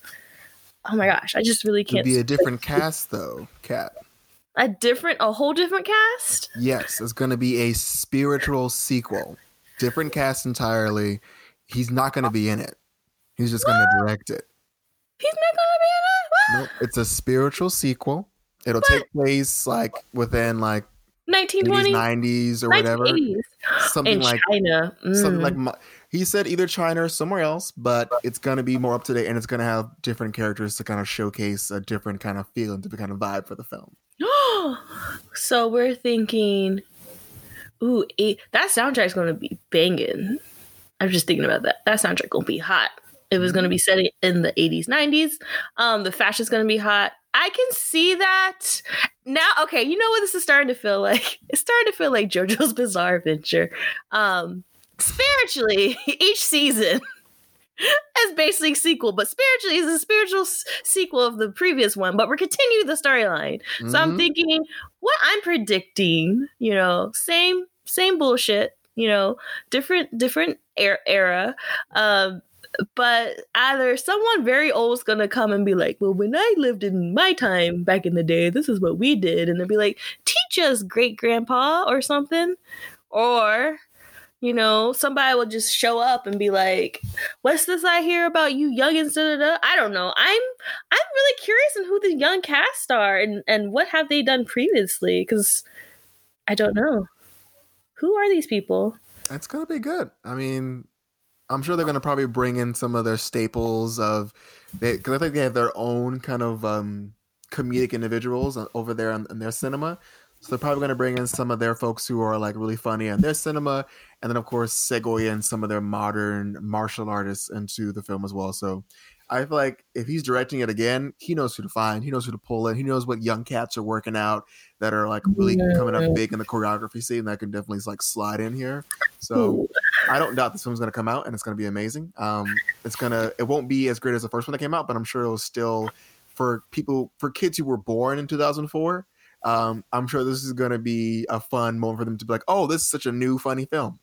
oh my gosh, I just really
It'd
can't.
be a different cast though, Kat.
a different, a whole different cast.
Yes, it's going to be a spiritual sequel. Different cast entirely. He's not going to be in it. He's just going to direct it.
He's not gonna be in it.
Nope, it's a spiritual sequel. It'll take place like within like
1920s,
90s or whatever.
1980s.
Something
in
like
China.
something
Mm.
like mo- he said either China or somewhere else, but it's gonna be more up to date and it's gonna have different characters to kind of showcase a different kind of feel and different kind of vibe for the film.
so we're thinking, ooh, eight, that soundtrack's gonna be banging. I'm just thinking about that. That soundtrack gonna be hot. It was gonna be set in the 80s, 90s. Um, the fashion's gonna be hot. I can see that now. Okay, you know what this is starting to feel like? It's starting to feel like JoJo's Bizarre Adventure. Um, spiritually, each season is basically sequel, but spiritually is a spiritual s- sequel of the previous one. But we're continuing the storyline. So I'm
Mhm.
thinking what I'm predicting, you know, same same bullshit, you know, different different er- era. Um but either someone very old is gonna come and be like, "Well, when I lived in my time back in the day, this is what we did," and they'll be like, "Teach us, great grandpa," or something, or you know, somebody will just show up and be like, "What's this I hear about you youngins?" Da, da, da. I don't know. I'm I'm really curious in who the young cast are and and what have they done previously because I don't know. Who are these people?
It's gonna be good. I mean, I'm sure they're gonna probably bring in some of their staples of because I think they have their own kind of um, comedic individuals over there in, in their cinema. So they're probably gonna bring in some of their folks who are like really funny in their cinema, and then of course segue in some of their modern martial artists into the film as well. So I feel like if he's directing it again, he knows who to find, he knows who to pull in, he knows what young cats are working out that are like really coming up big in the choreography scene that can definitely like slide in here. So I don't doubt this film's gonna come out and it's gonna be amazing. Um, it's gonna it won't be as great as the first one that came out, but I'm sure it'll still for people for kids who were born in 2004. Um, I'm sure this is gonna be a fun moment for them to be like, oh, this is such a new funny film.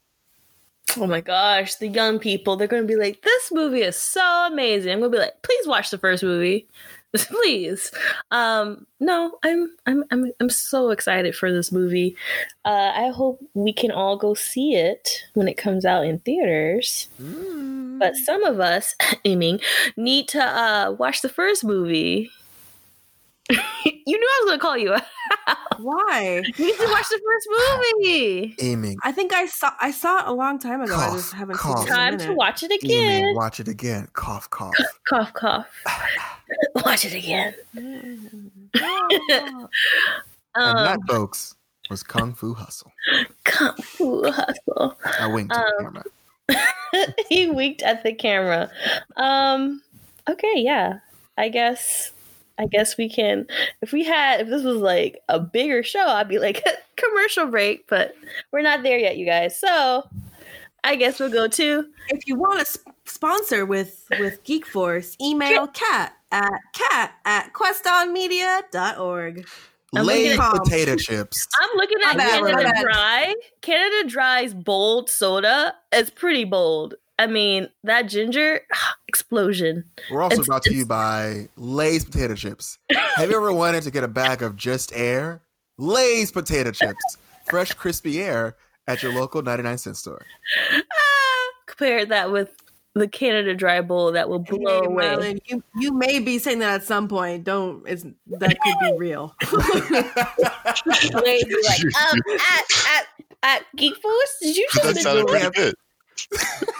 Oh my gosh, the young people, they're going to be like, this movie is so amazing. I'm going to be like, please watch the first movie. please. Um, no, I'm, I'm, I'm, I'm so excited for this movie. Uh, I hope we can all go see it when it comes out in theaters.
Mm.
But some of us, Amy, need to uh, watch the first movie you knew I was gonna call you.
Why?
you need to watch the first movie.
Amy.
I think I saw I saw it a long time ago. I just haven't
cough.
seen it.
Time to watch it
Amy.
again.
Watch it again. Cough, cough.
Cough, cough. watch it again.
Oh.
and that,
Um,
folks, was Kung Fu Hustle.
Kung Fu Hustle.
I winked at the
Um,
camera.
he winked at the camera. Um. Okay. Yeah. I guess. I guess we can. If we had, if this was like a bigger show, I'd be like commercial break. But we're not there yet, you guys. So I guess we'll go to
if you want to sp- sponsor with with Geek Force, email cat at cat at questonmedia.org.
I'm
Lay's
looking at-
potato chips.
I'm looking at
bad, my
Canada
bad.
Dry. Canada Dry's bold soda is pretty bold. I mean, that ginger explosion.
We're also
It's-
brought to you by Lay's potato chips. Have you ever wanted to get a bag of just air? Lay's potato chips. Fresh, crispy air at your local 99 cent store.
Ah, compare that with the Canada Dry bowl that will blow
Hey,
away.
Marlon, you you may be saying that at some point. Don't it's that could be real.
Way like, um, at at at Geek Force, did you
That
just
sounded
do
pretty good.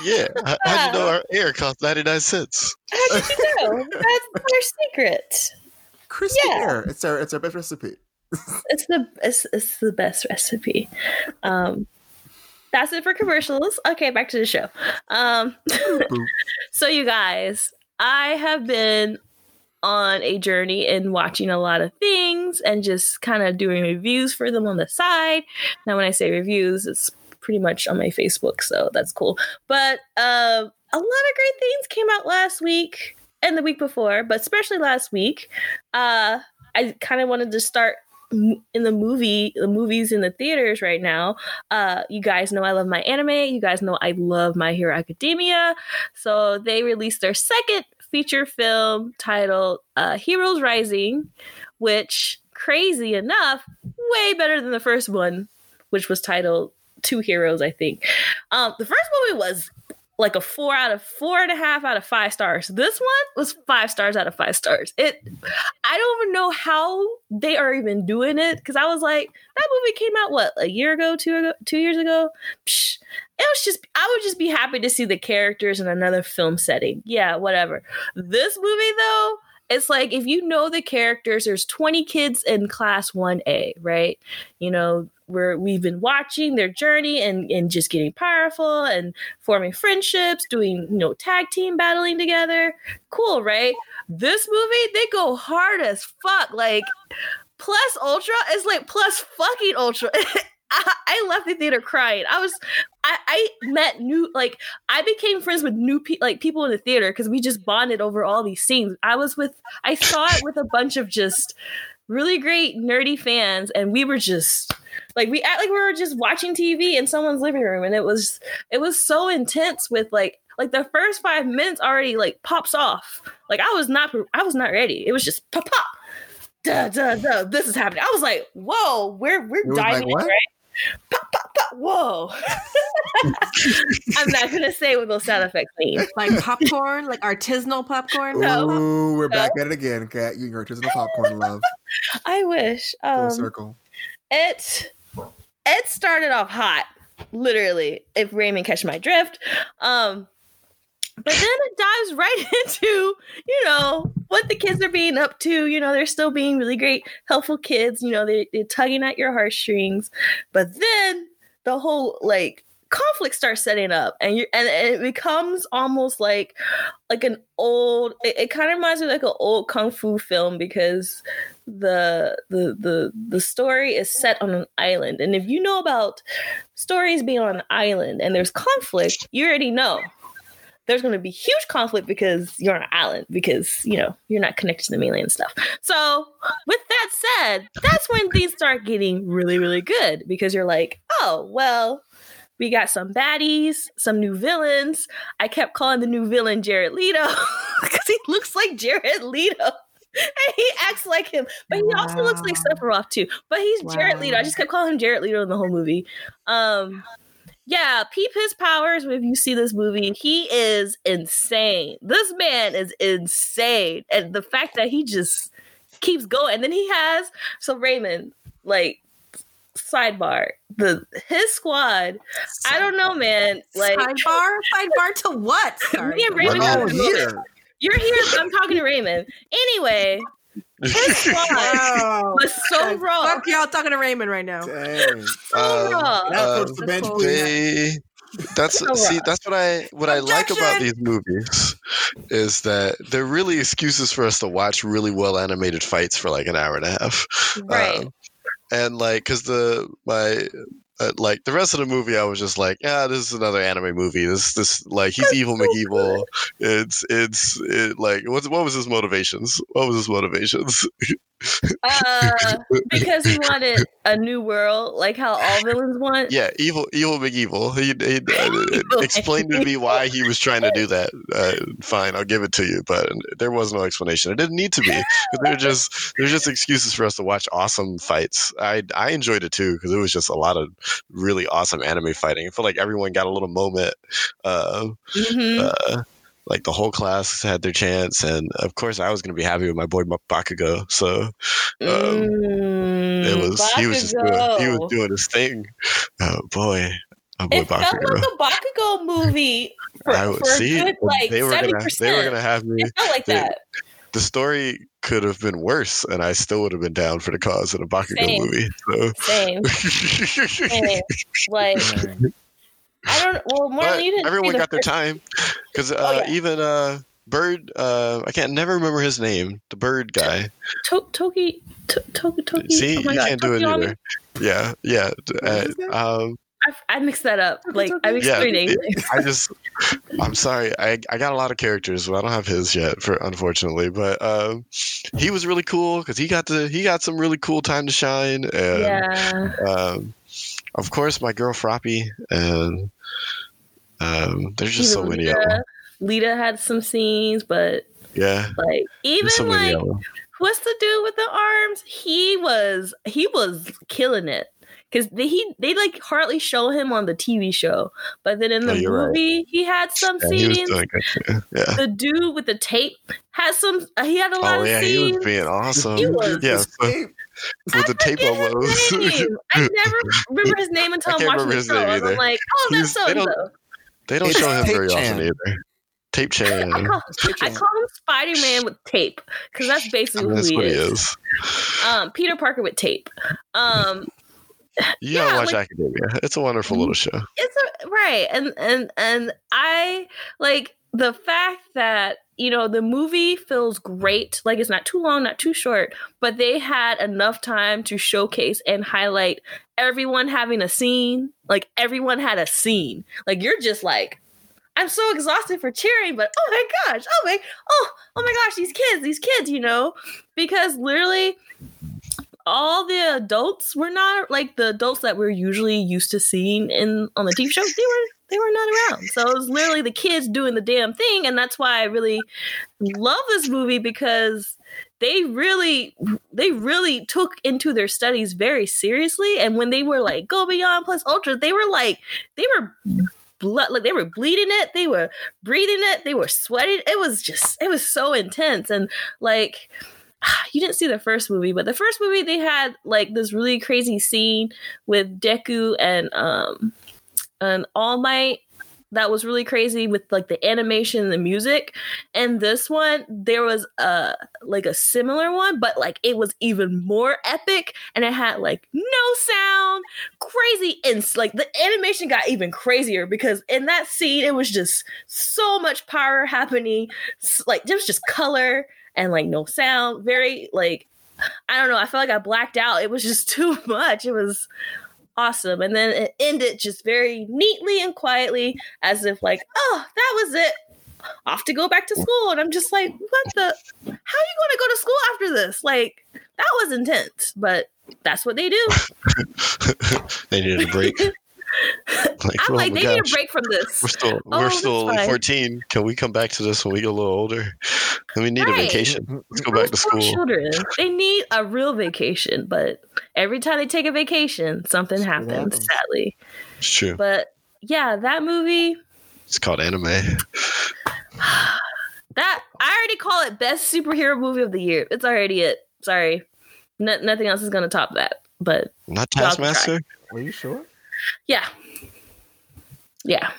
Yeah. How, how'd you know our air cost 99 cents?
How did you know? That's our secret.
crispy
Yeah.
air. It's our it's our best recipe.
It's the it's, it's the best recipe. Um, that's it for commercials. Okay, back to the show. Um, so you guys, I have been on a journey in watching a lot of things and just kind of doing reviews for them on the side. Now, when I say reviews, it's pretty much on my Facebook, so that's cool. But uh, a lot of great things came out last week and the week before, but especially last week. Uh, I kind of wanted to start in the movie, the movies in the theaters right now. Uh, you guys know I love my anime. You guys know I love My Hero Academia. So they released their second feature film titled uh, Heroes Rising, which, crazy enough, way better than the first one, which was titled Two Heroes, I think. Um, the first movie was like a four out of four and a half out of five stars. This one was five stars out of five stars. It, I don't even know how they are even doing it because I was like, that movie came out what a year ago, two ago, two years ago. Psh, it was just, I would just be happy to see the characters in another film setting. Yeah, whatever. This movie though, it's like if you know the characters, there's 20 kids in class 1A, right? You know, where we've been watching their journey and, and just getting powerful and forming friendships, doing, you know, tag team battling together. Cool, right? This movie, they go hard as fuck. Like, plus ultra is like plus fucking ultra. I, I left the theater crying. I was, I, I met new, like, I became friends with new people, like people in the theater because we just bonded over all these scenes. I was with, I saw it with a bunch of just really great nerdy fans, and we were just like we act like we were just watching TV in someone's living room, and it was it was so intense with like like the first five minutes already like pops off. Like I was not I was not ready. It was just pop pop. Duh, duh, duh, this is happening. I was like, whoa, we're we're
It was like,
diving in, right? Pop, pop, pop, whoa. I'm not gonna say what those sound effects mean.
like popcorn, like artisanal popcorn.
No.
We're back at it again, Kat. You your artisanal popcorn love.
I wish.
Full
Um,
circle.
it it started off hot literally if raymond catch my drift. Um but then it dives right into you know what the kids are being up to. You know they're still being really great helpful kids. You know they, they're tugging at your heartstrings. But then the whole like conflict starts setting up and you and it becomes almost like like an old it, it kind of reminds me of like an old kung fu film because the the the the story is set on an island and if you know about stories being on an island and there's conflict you already know there's going to be huge conflict because you're on an island because you know you're not connected to the mainland and stuff so with that said that's when things start getting really really good because you're like oh well we got some baddies, some new villains. I kept calling the new villain Jared Leto because he looks like Jared Leto. And he acts like him, but he also looks like
Wow.
Sephiroth too. But he's Jared Leto. I just kept calling him Jared Leto in the whole movie. Um, yeah, peep his powers if you see this movie. He is insane. This man is insane, and the fact that he just keeps going. And then he has so Raymond, like sidebar, the his squad. I don't know, man. Like
sidebar, sidebar to what? Sorry.
Me and Raymond
We're
have
all
a
here.
You're here, I'm talking to Raymond. Anyway, his squad
Wow.
was so raw.
Fuck y'all talking to Raymond right now.
Dang.
So
Um,
raw.
Now
Um,
the bench
That's
they that's
So
see that's what i what i like about these movies is that they're really excuses for us to watch really well animated fights for like an hour and a half
right.
Um, and like because the my uh, like the rest of the movie i was just like yeah this is another anime movie. This this like he's evil mcevil. it's it's it like what, what was his motivations? What was his motivations
Uh, because he wanted a new world, like how all villains want.
yeah evil evil mcevil he, he uh, explained to me why he was trying to do that uh, fine i'll give it to you but there was no explanation it didn't need to be. they're just they're just excuses for us to watch awesome fights i i enjoyed it too because it was just a lot of really awesome anime fighting i feel like everyone got a little moment uh,
Mhm.
uh like the whole class had their chance and of course i was going to be happy with my boy bakugo so um,
Mm,
it was he was just doing, he was doing his thing oh boy my boy
It felt like
bakugo
a Bakugo movie for,
I would see.
a good like
they were
seventy
gonna they were gonna have me.
It felt like
they-
that.
The story could have been worse, and I still would have been down for the cause in a Bakugo
Same.
movie.
Same.
So.
Same. Like
Dang.
I don't. Well, more
but
didn't. see
everyone
the
got their time because uh,
Oh, yeah.
even uh, Bird. Uh, I can't never remember his name. The Bird guy.
To- Toki. To- Toki. Toki.
See,
oh my
you
God,
can't do it
Tokoyami?
either. Yeah, yeah.
What's his name?
Uh, um,
I, I mixed that up. Like I mixed
Yeah,
three names.
it- I just, I'm sorry. I, I got a lot of characters, but I don't have his yet, for unfortunately. But um, he was really cool because he got to he got some really cool time to shine. And
yeah.
um, of course, my girl Froppy, and um, there's just so
Even
many of
Lita,
them.
Lita had some scenes, but
Yeah,
like even
so
like what's the dude with the arms? He was he was killing it because they he they like hardly show him on the TV show, but then in
Oh,
the
you're right.
movie he had some
Yeah, he was
scenes.
doing Yeah.
The dude with the tape had some. uh, He had a lot
Oh
of
yeah, he was being awesome.
He was-
Yeah, so-
Escape.
with the tape
forget his
almost.
name. I never remember his name until
I
I'm watching the show. I'm like, oh, that's
He's-
so
they don't-
so.
they don't
It's
show him very
Tape
often either. Tape
I
Chan.
call, I call him Spider Man with tape because that's basically
That's
who
what
he
he
is.
is.
Um, Peter Parker with tape. Um,
You
Yeah,
gotta watch
like-
Academia. It's a wonderful little show.
it's a, right and and and i like the fact that you know the movie feels great. Like it's not too long not too short but they had enough time to showcase and highlight everyone having a scene. Like everyone had a scene. Like you're just like i'm so exhausted for cheering but oh my gosh oh my oh oh my gosh these kids these kids you know? Because literally all the adults were not like the adults that we're usually used to seeing in on the TV show. They were they were not around. So it was literally the kids doing the damn thing, and that's why I really love this movie because they really they really took into their studies very seriously. And when they were like go beyond plus ultra, they were like they were blood like they were bleeding it, they were breathing it, they were sweating. It was just it was so intense and like you didn't see the first movie, but the first movie they had like this really crazy scene with Deku and um and All Might that was really crazy with like the animation and the music. And this one, there was a like a similar one, but like it was even more epic and it had like no sound, crazy and like the animation got even crazier because in that scene it was just so much power happening. Like there was just color and like no sound. Very like I don't know. I felt like I blacked out. It was just too much. It was awesome. And then it ended just very neatly and quietly, as if like, oh, that was it. Off to go back to school. And I'm just like, what the? How are you going to go to school after this? Like that was intense, but that's what they do.
they needed a break. Like,
I'm
oh
like,
my
they need a break from this.
We're still
Oh,
we're still 14. Can we come back to this when we get a little older? And we need
Right.
a vacation. Mm, mm, Let's go mm. back to
Those poor
school.
Children, they need a real vacation, but every time they take a vacation, something happens.
happens.
Sadly,
It's true.
but yeah, that movie.
It's called anime.
That I already call it best superhero movie of the year. It's already it. Sorry, N- nothing else is gonna top that. But
Not
Y'all can try.
Taskmaster.
Are you sure?
Yeah, yeah,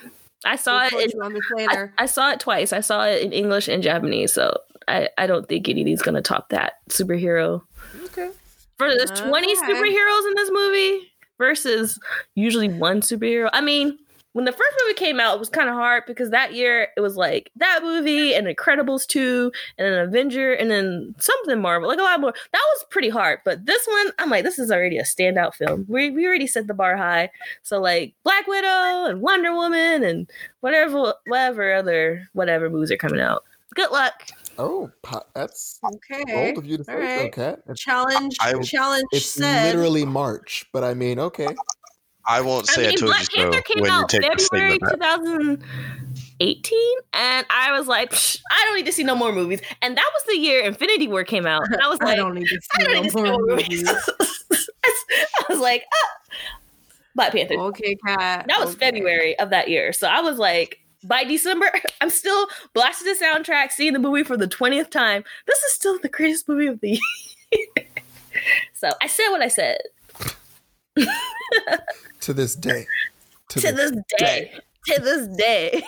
I saw
We'll
it. In, I,
later.
I saw it twice. I saw it in English and Japanese. So I, I don't think any of these gonna top that superhero.
okay.
For there's 20
Okay.
superheroes in this movie versus usually one superhero. I mean, when the first movie came out, it was kind of hard because that year it was like that movie and Incredibles 2 and an Avenger and then something Marvel, like a lot more. That was pretty hard. But this one, I'm like, this is already a standout film. We, we already set the bar high. So like Black Widow and Wonder Woman and whatever whatever other whatever movies are coming out. Good luck.
Oh, that's
Okay.
bold of you to say
All
so,
right.
Kat. It's,
Challenge.
I-
challenge
it's
said.
literally March, but I mean, okay.
I won't
I
say I,
mean,
told
Black
you so
Panther came
when you
out
take
February 2018, and I was like, Psh, I don't need to see no more movies. And that was the year Infinity War came out, and I was
I
like,
don't need to
I
see
don't
no
need to see
more
no more
movies.
movies. I was like, ah. Black Panther.
Okay, Kat.
That was
okay.
February of that year, so I was like. By December, I'm still blasting the soundtrack, seeing the movie for the 20th time. This is still the greatest movie of the year. so I said what I said.
To this day.
to this day. To this day.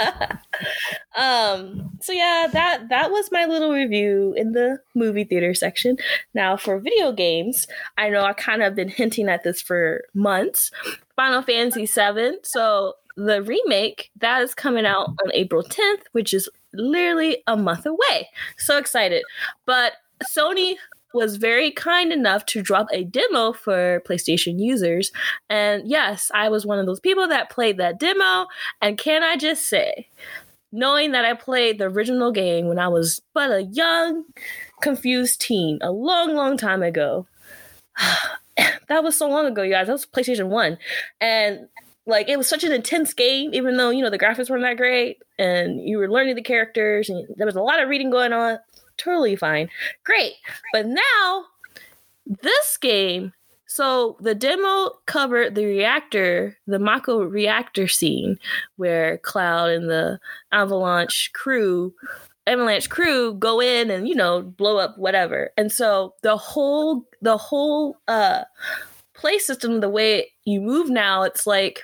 um so yeah that that was my little review in the movie theater section now for video games i know i kind of been hinting at this for months final fantasy 7 so the remake that is coming out on april 10th which is literally a month away so excited but sony was very kind enough to drop a demo for PlayStation users. And yes, I was one of those people that played that demo. And can I just say, knowing that I played the original game when I was but a young, confused teen a long, long time ago, that was so long ago, you guys. That was PlayStation 1. And like it was such an intense game, even though, you know, the graphics weren't that great and you were learning the characters and there was a lot of reading going on. Totally fine. Great. But now this game so the demo covered the reactor, the Mako reactor scene, where Cloud and the Avalanche crew, Avalanche crew, go in and you know blow up whatever. And so the whole the whole uh play system, the way you move now, it's like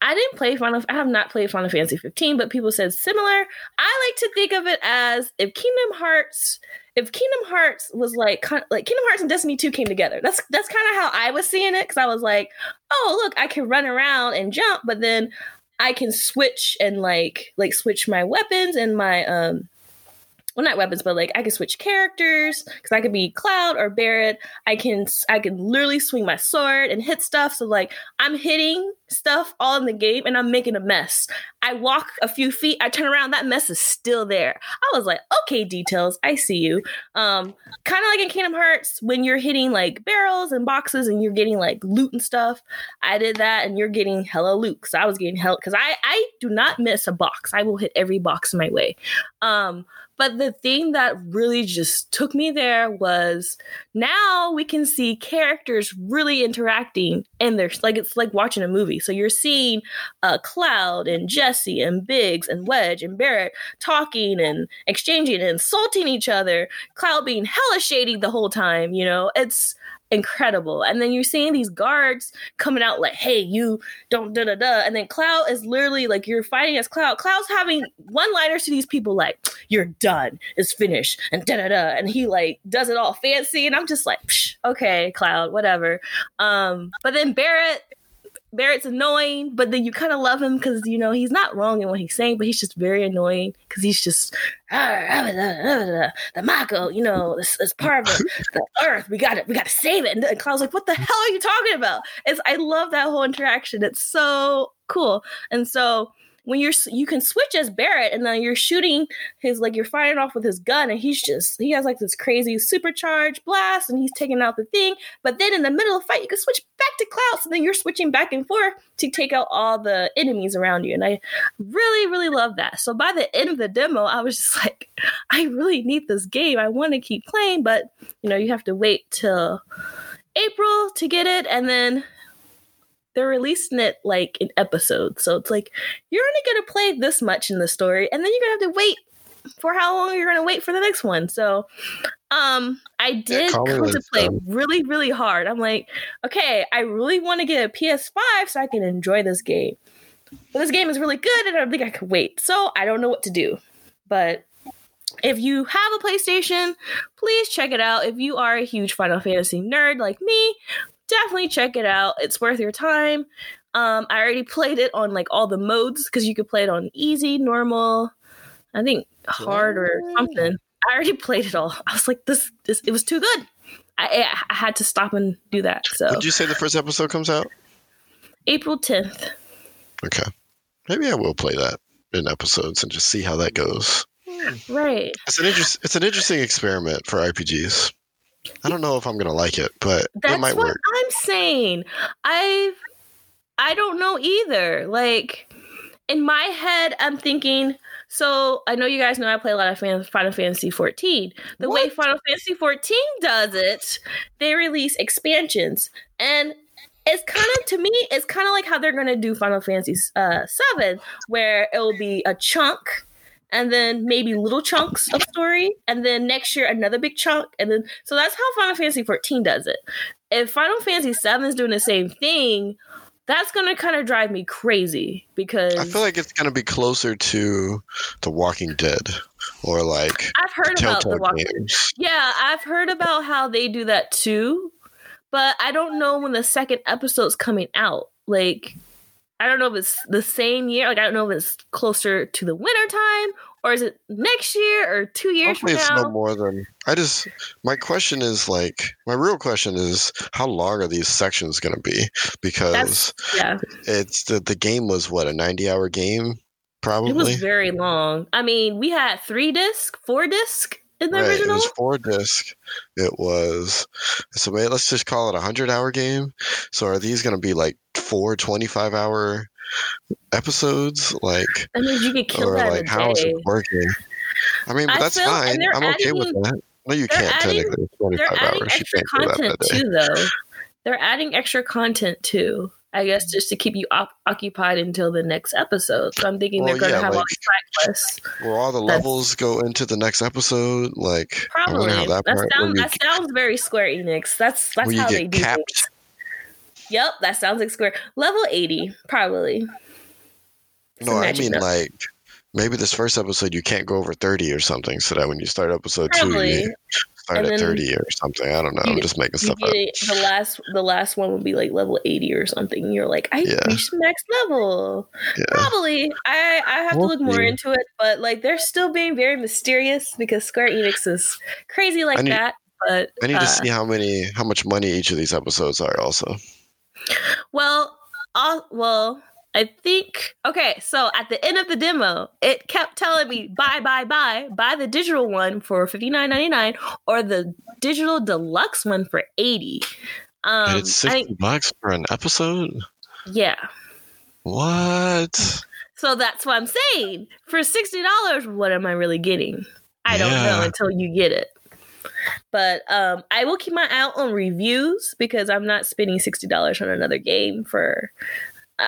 I didn't play Final. I have not played Final Fantasy 15, but people said similar. I like to think of it as if Kingdom Hearts if Kingdom Hearts was like like Kingdom Hearts and Destiny 2 came together. That's that's kind of how I was seeing it cuz I was like, "Oh, look, I can run around and jump, but then I can switch and like like switch my weapons and my um well not weapons but like I can switch characters cuz I could be Cloud or Barret. I can I can literally swing my sword and hit stuff so like I'm hitting stuff all in the game and I'm making a mess. I walk a few feet, I turn around, that mess is still there. I was like, okay, details, I see you. Um, kind of like in Kingdom Hearts when you're hitting like barrels and boxes and you're getting like loot and stuff. I did that, and you're getting hella loot. So I was getting hell because I I do not miss a box. I will hit every box in my way. Um, but the thing that really just took me there was now we can see characters really interacting and there's like it's like watching a movie. So you're seeing uh, Cloud and Jesse and Biggs and Wedge and Barret talking and exchanging and insulting each other. Cloud being hella shady the whole time, you know, it's incredible. And then you're seeing these guards coming out like, hey, you don't da da da. And then Cloud is literally like, you're fighting as Cloud. Cloud's having one liners to these people like, you're done, it's finished, and da da da. And he like does it all fancy. And I'm just like, okay, Cloud, whatever. Um, but then Barret, Barret's annoying, but then you kind of love him because you know he's not wrong in what he's saying, but he's just very annoying because he's just ah, ah, ah, the Mako, you know, it's, it's part of the, Earth. We got it. We got to save it. And then Cloud's like, "What the hell are you talking about?" It's I love that whole interaction. It's so cool. And so when you're you can switch as Barret and then you're shooting his like you're firing off with his gun and he's just he has like this crazy supercharged blast and he's taking out the thing. But then in the middle of the fight you can switch back to Cloud so then you're switching back and forth to take out all the enemies around you and I really really love that. So by the end of the demo I was just like I really need this game. I want to keep playing but you know you have to wait till April to get it and then they're releasing it like in episodes. So it's like you're only gonna play this much in the story, and then you're gonna have to wait for how long you're gonna wait for the next one. So um I did
call me when it's
contemplate really, really hard. I'm like, okay, I really want to get a PS5 so I can enjoy this game. But this game is really good and I don't think I could wait. So I don't know what to do. But if you have a PlayStation, please check it out. If you are a huge Final Fantasy nerd like me, definitely check it out. It's worth your time. Um, I already played it on like all the modes because you could play it on easy, normal, I think hard or something. I already played it all. I was like, this, this, it was too good. I, I had to stop and do that. So
Did you say the first episode comes out?
April 10th.
Okay. Maybe I will play that in episodes and just see how that goes.
Right.
It's an interest. It's an interesting experiment for RPGs. I don't know if I'm gonna like it, but
That's
it might
what
work.
I'm saying. I've I don't know either. Like in my head, I'm thinking. So I know you guys know I play a lot of fan- Final Fantasy 14. The way Final Fantasy 14 does it, they release expansions, and it's kind of to me, it's kind of like how they're gonna do Final Fantasy uh, 7, where it will be a chunk. And then maybe little chunks of story, and then next year another big chunk, and then so that's how Final Fantasy 14 does it if Final Fantasy VII is doing the same thing, that's gonna kind of drive me crazy because
I feel like it's gonna be closer to The Walking Dead or like
I've heard about the Walking.
games.
Yeah, I've heard about how they do that too, but I don't know when the second episode's coming out. Like, I don't know if it's the same year. Like, I don't know if it's closer to the winter time or is it next year or two years
Hopefully,
from
it's
now.
no more than. I just. My question is like. My real question is how long are these sections gonna be? Because
That's yeah.
it's the the game was what a 90 hour game, probably.
It was very long. I mean, we had three disc, four disc in the
Right, it was four disc. It was so wait, let's just call it a hundred hour game. So are these gonna be like four 25 hour episodes? Like
That means you could kill
or
that
like how
a
is it working? I mean, but
I
that's
feel-
fine. I'm okay with that. No, you can't
adding-
technically. It's
They're
25
adding
hours.
Extra
do that
content too, though. They're adding extra content too. I guess just to keep you op- occupied until the next episode. So I'm thinking
Well,
they're going to
yeah,
have all
like-
these side quests.
Will all the levels go into the next episode? Like,
Probably.
that
That,
part.
sounds,
will you,
that sounds very Square Enix. That's that's how
get
they do
capped?
things. Yep, that sounds like Square. Level 80, probably.
No, I mean like maybe this first episode you can't go over 30 or something, so that when you start episode two, you start
And
at 30 or something. I don't know.
you
I'm just making stuff up.
it, the last the last one would be like level 80 or something. You're like, I
Yeah.
reached max level.
Yeah.
Probably. I I have to
We'll
look more
see.
into it, but like they're still being very mysterious because Square Enix is crazy like
need-
that. But
I need
uh,
to see how many, how much money each of these episodes are. Also,
well, uh, well, I think okay. So at the end of the demo, it kept telling me buy, buy, buy, buy the digital one for fifty nine ninety nine or the digital deluxe one for eighty. Um,
and it's 60
think
bucks for an episode.
yeah.
What?
So that's what I'm saying. For sixty dollars, what am I really getting? I don't know until you get it. But um, I will keep my eye out on reviews because I'm not spending sixty dollars on another game for.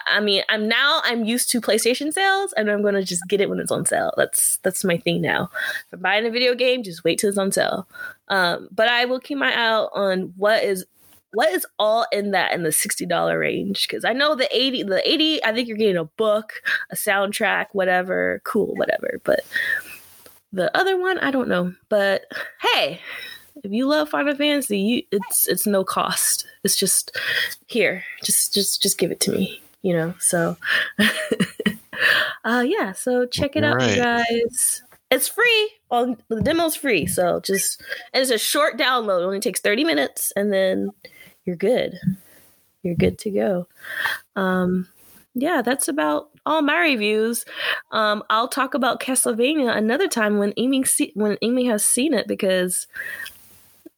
I- mean, I'm now I'm used to PlayStation sales, and I'm gonna just get it when it's on sale. That's that's my thing now. If I'm buying a video game, just wait till it's on sale. Um, but I will keep my eye out on what is what is all in that in the sixty dollar range because I know the eighty the eighty. I think you're getting a book, a soundtrack, whatever. Cool, whatever. But the other one, I don't know. But hey, if you love Final Fantasy, you, it's it's no cost. It's just here. Just just just give it to me. You know. So, uh, yeah. So check it out, you
Right.
guys. It's free. On the demo's free. So just and it's a short download. It only takes thirty minutes, and then you're good. You're good to go. Um, yeah, that's about all my reviews. Um, I'll talk about Castlevania another time when Amy see- when Amy has seen it because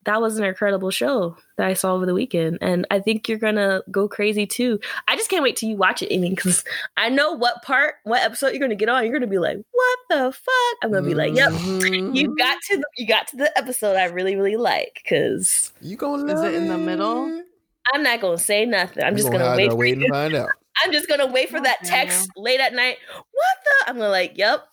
that was an incredible show that I saw over the weekend, and I think you're gonna go crazy too. I just can't wait till you watch it, Amy, because I know what part, what episode you're gonna get on. You're gonna be like, "What the fuck?" I'm gonna be like, "Yep."
Mhm.
You got to the, you got to the episode I really really like because
You gonna
Is it in the middle?
I'm not gonna say nothing. I'm
You
just gonna wait for
waiting
you.
to find out.
I'm just gonna wait for that text late at night. What the? I'm gonna like, yep.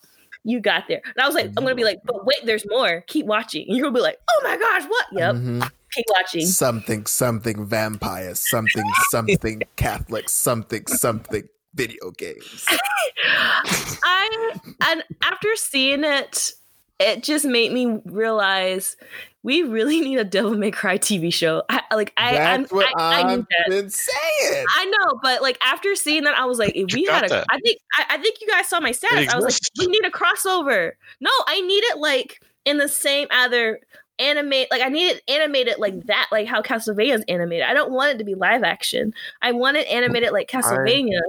You got there. And I was like, I'm gonna be like, but wait, there's more. Keep watching. And you're gonna be like, oh my gosh, what? Yep.
Mhm.
Keep watching.
Something, something vampire, something, something Catholic, something, something video games.
I and after seeing it, it just made me realize we really need a Devil May Cry TV show. I like I I'm,
what
I, I
I've
need that.
been saying.
I know, but like after seeing that, I was like, if we
got
had a,
that.
I think, I, I think you guys saw my status. I was like,
exists.
we need a crossover. No, I need it like in the same either animate, like I need it animated like that, like how Castlevania is animated. I don't want it to be live action. I want it animated like Castlevania.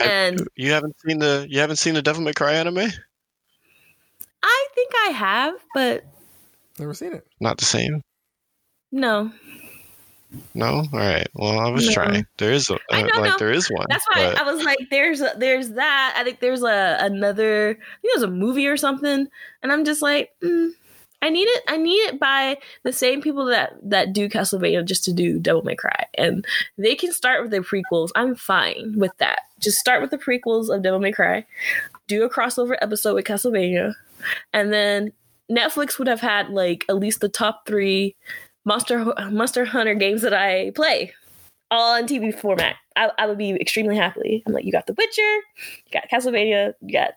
I-
and
You haven't seen the you haven't seen the Devil May Cry anime?
I think I have, but
Never seen it.
Not the same.
no.
No. All right. Well, I was
No.
trying. There is a,
I
uh,
know,
like
no.
there is one.
That's why
but-
I was like, "There's a, there's that." I think there's a another. I think there's a movie or something, and I'm just like, mm, I need it. I need it by the same people that that do Castlevania just to do Devil May Cry, and they can start with the prequels. I'm fine with that. Just start with the prequels of Devil May Cry, do a crossover episode with Castlevania, and then Netflix would have had like at least the top three Monster Monster Hunter games that I play all in TV format. I, I would be extremely happy. I'm like, you got The Witcher, you got Castlevania, you got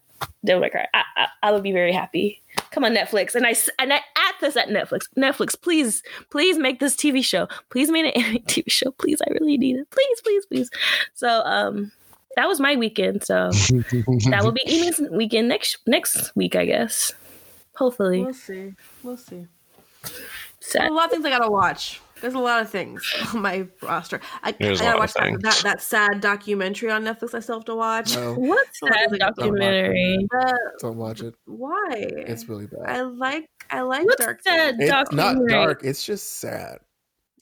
Devil May Cry. I, I, I would be very happy. Come on, Netflix, and I and I at this at Netflix. Netflix, please, please make this TV show. Please make an anime TV show. Please, I really need it. Please, please, please. So, um, that was my weekend. So that will be Amy's weekend next next week, I guess. Hopefully,
We'll see. We'll see.
Sad.
There's a lot of things I gotta watch. There's a lot of things on my roster. I, I
There's a
gotta
lot of
watch that,
things.
that that sad documentary on Netflix I still have to watch.
No,
What's
So I
that
was like,
documentary?
Uh,
don't watch it.
why?
It's really bad.
I like I like
What's
dark.
that
things.
It's not dark. It's just sad.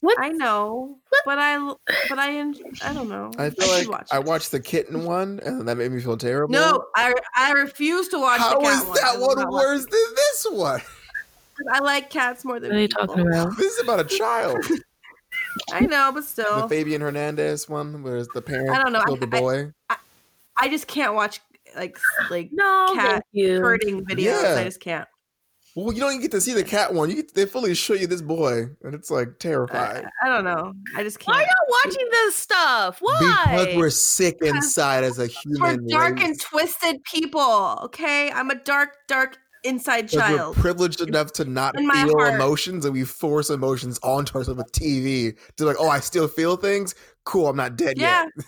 What?
I know, but I but I en- I don't know.
I feel
should
like
watch
I
it.
watched the kitten one, and that made me feel terrible.
No, I I refuse to watch.
How
the cat
is
one.
That
will
one worse than this one?
I like cats more than
What are you talking about?
This is about a child.
I know, but still.
the Fabian Hernandez one, where the parent
I don't know.
killed the
I- I-
boy.
I just can't watch like like
No,
Cat hurting videos.
Yeah.
I just can't.
Well, you don't even get to see the cat one. You get, they fully show you this boy, and it's like
I,
terrifying.
I don't know. I just can't.
Why are y'all watching this stuff? Why?
Because we're sick inside as a human.
We're dark
race.
and twisted people. Okay, I'm a dark, dark inside child.
We're privileged enough to not
in
feel
heart.
emotions, and we force emotions onto ourselves with TV to like, oh, I still feel things. Cool, I'm not dead
Yeah,
yet.